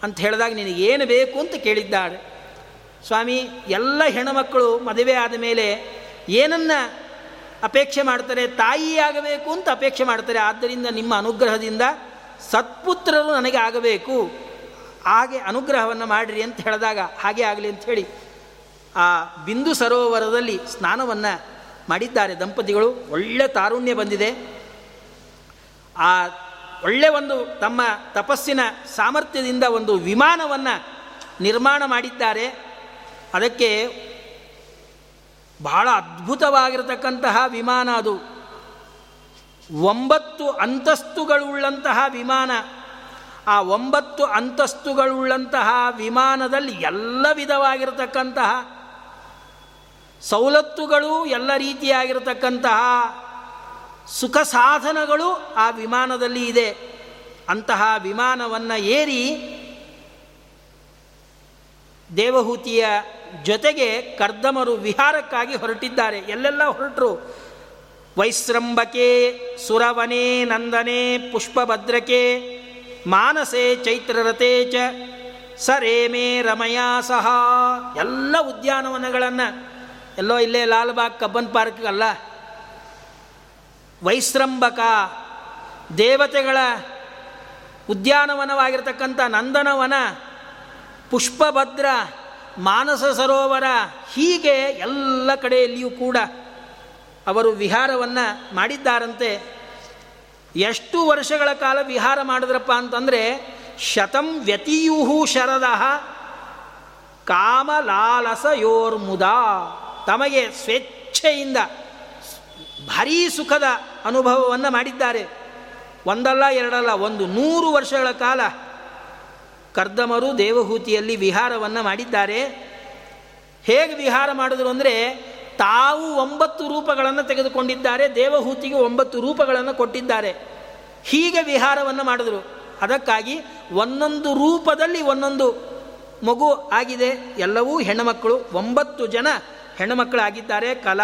ಅಂತ ಹೇಳಿದಾಗ ನಿನಗೇನು ಬೇಕು? ಅಂತ ಕೇಳಿದ್ದಾಳೆ. ಸ್ವಾಮಿ, ಎಲ್ಲ ಹೆಣ್ಣುಮಕ್ಕಳು ಮದುವೆ ಆದ ಮೇಲೆ ಏನನ್ನು ಅಪೇಕ್ಷೆ ಮಾಡ್ತಾರೆ ತಾಯಿಯಾಗಬೇಕು ಅಂತ ಅಪೇಕ್ಷೆ ಮಾಡ್ತಾರೆ ಆದ್ದರಿಂದ ನಿಮ್ಮ ಅನುಗ್ರಹದಿಂದ ಸತ್ಪುತ್ರರು ನನಗೆ ಆಗಬೇಕು. ಹಾಗೆ ಅನುಗ್ರಹವನ್ನು ಮಾಡಿರಿ ಅಂತ ಹೇಳಿದಾಗ ಹಾಗೆ ಆಗಲಿ ಅಂತ ಹೇಳಿ ಆ ಬಿಂದು ಸರೋವರದಲ್ಲಿ ಸ್ನಾನವನ್ನು ಮಾಡಿದ್ದಾರೆ ದಂಪತಿಗಳು. ಒಳ್ಳೆ ತಾರುಣ್ಯ ಬಂದಿದೆ. ಆ ಒಳ್ಳೆ ಒಂದು ತಮ್ಮ ತಪಸ್ಸಿನ ಸಾಮರ್ಥ್ಯದಿಂದ ಒಂದು ವಿಮಾನವನ್ನು ನಿರ್ಮಾಣ ಮಾಡಿದ್ದಾರೆ. ಅದಕ್ಕೆ ಬಹಳ ಅದ್ಭುತವಾಗಿರತಕ್ಕಂತಹ ವಿಮಾನ ಅದು. ಒಂಬತ್ತು ಅಂತಸ್ತುಗಳುಳ್ಳಂತಹ ವಿಮಾನ. ಆ ಒಂಬತ್ತು ಅಂತಸ್ತುಗಳುಳ್ಳಂತಹ ವಿಮಾನದಲ್ಲಿ ಎಲ್ಲ ವಿಧವಾಗಿರತಕ್ಕಂತಹ ಸವಲತ್ತುಗಳು, ಎಲ್ಲ ರೀತಿಯಾಗಿರತಕ್ಕಂತಹ ಸುಖ ಸಾಧನಗಳು ಆ ವಿಮಾನದಲ್ಲಿ ಇದೆ. ಅಂತಹ ವಿಮಾನವನ್ನು ಏರಿ ದೇವಹೂತಿಯ ಜೊತೆಗೆ ಕರ್ದಮರು ವಿಹಾರಕ್ಕಾಗಿ ಹೊರಟಿದ್ದಾರೆ. ಎಲ್ಲೆಲ್ಲ ಹೊರಟರು? ವೈಸ್ರಂಬಕೆ ಸುರವನೆ, ನಂದನೆ, ಪುಷ್ಪಭದ್ರಕೆ, ಮಾನಸೆ ಚೈತ್ರರತೆ ಚ, ಸರೇಮೆ, ರಮಯಾ ಸಹ. ಎಲ್ಲ ಉದ್ಯಾನವನಗಳನ್ನು. ಎಲ್ಲೋ ಇಲ್ಲೇ ಲಾಲ್ಬಾಗ್ ಕಬ್ಬನ್ ಪಾರ್ಕ್ ಅಲ್ಲ ವೈಸ್ರಂಬಕ ದೇವತೆಗಳ ಉದ್ಯಾನವನವಾಗಿರ್ತಕ್ಕಂಥ ನಂದನವನ ಪುಷ್ಪಭದ್ರ ಮಾನಸ ಸರೋವರ ಹೀಗೆ ಎಲ್ಲ ಕಡೆಯಲ್ಲಿಯೂ ಕೂಡ ಅವರು ವಿಹಾರವನ್ನು ಮಾಡಿದ್ದಾರಂತೆ. ಎಷ್ಟು ವರ್ಷಗಳ ಕಾಲ ವಿಹಾರ ಮಾಡಿದ್ರಪ್ಪ ಅಂತಂದರೆ, ಶತಂ ವ್ಯತಿಯುಹು ಶರದ ಕಾಮಲಾಲಸಯೋರ್ಮುದಾ. ತಮಗೆ ಸ್ವೇಚ್ಛೆಯಿಂದ ಭಾರೀ ಸುಖದ ಅನುಭವವನ್ನು ಮಾಡಿದ್ದಾರೆ. ಒಂದಲ್ಲ ಎರಡಲ್ಲ, ಒಂದು ನೂರು ವರ್ಷಗಳ ಕಾಲ ಕರ್ದಮರು ದೇವಹೂತಿಯಲ್ಲಿ ವಿಹಾರವನ್ನು ಮಾಡಿದ್ದಾರೆ. ಹೇಗೆ ವಿಹಾರ ಮಾಡಿದ್ರು ಅಂದರೆ ತಾವು ಒಂಬತ್ತು ರೂಪಗಳನ್ನು ತೆಗೆದುಕೊಂಡಿದ್ದಾರೆ, ದೇವಹೂತಿಗೆ ಒಂಬತ್ತು ರೂಪಗಳನ್ನು ಕೊಟ್ಟಿದ್ದಾರೆ. ಹೀಗೆ ವಿಹಾರವನ್ನು ಮಾಡಿದ್ರು. ಅದಕ್ಕಾಗಿ ಒಂದೊಂದು ರೂಪದಲ್ಲಿ ಒಂದೊಂದು ಮಗು ಆಗಿದೆ. ಎಲ್ಲವೂ ಹೆಣ್ಣುಮಕ್ಕಳು ಒಂಬತ್ತು ಜನ ಹೆಣ್ಣುಮಕ್ಕಳಾಗಿದ್ದಾರೆ ಕಲಾ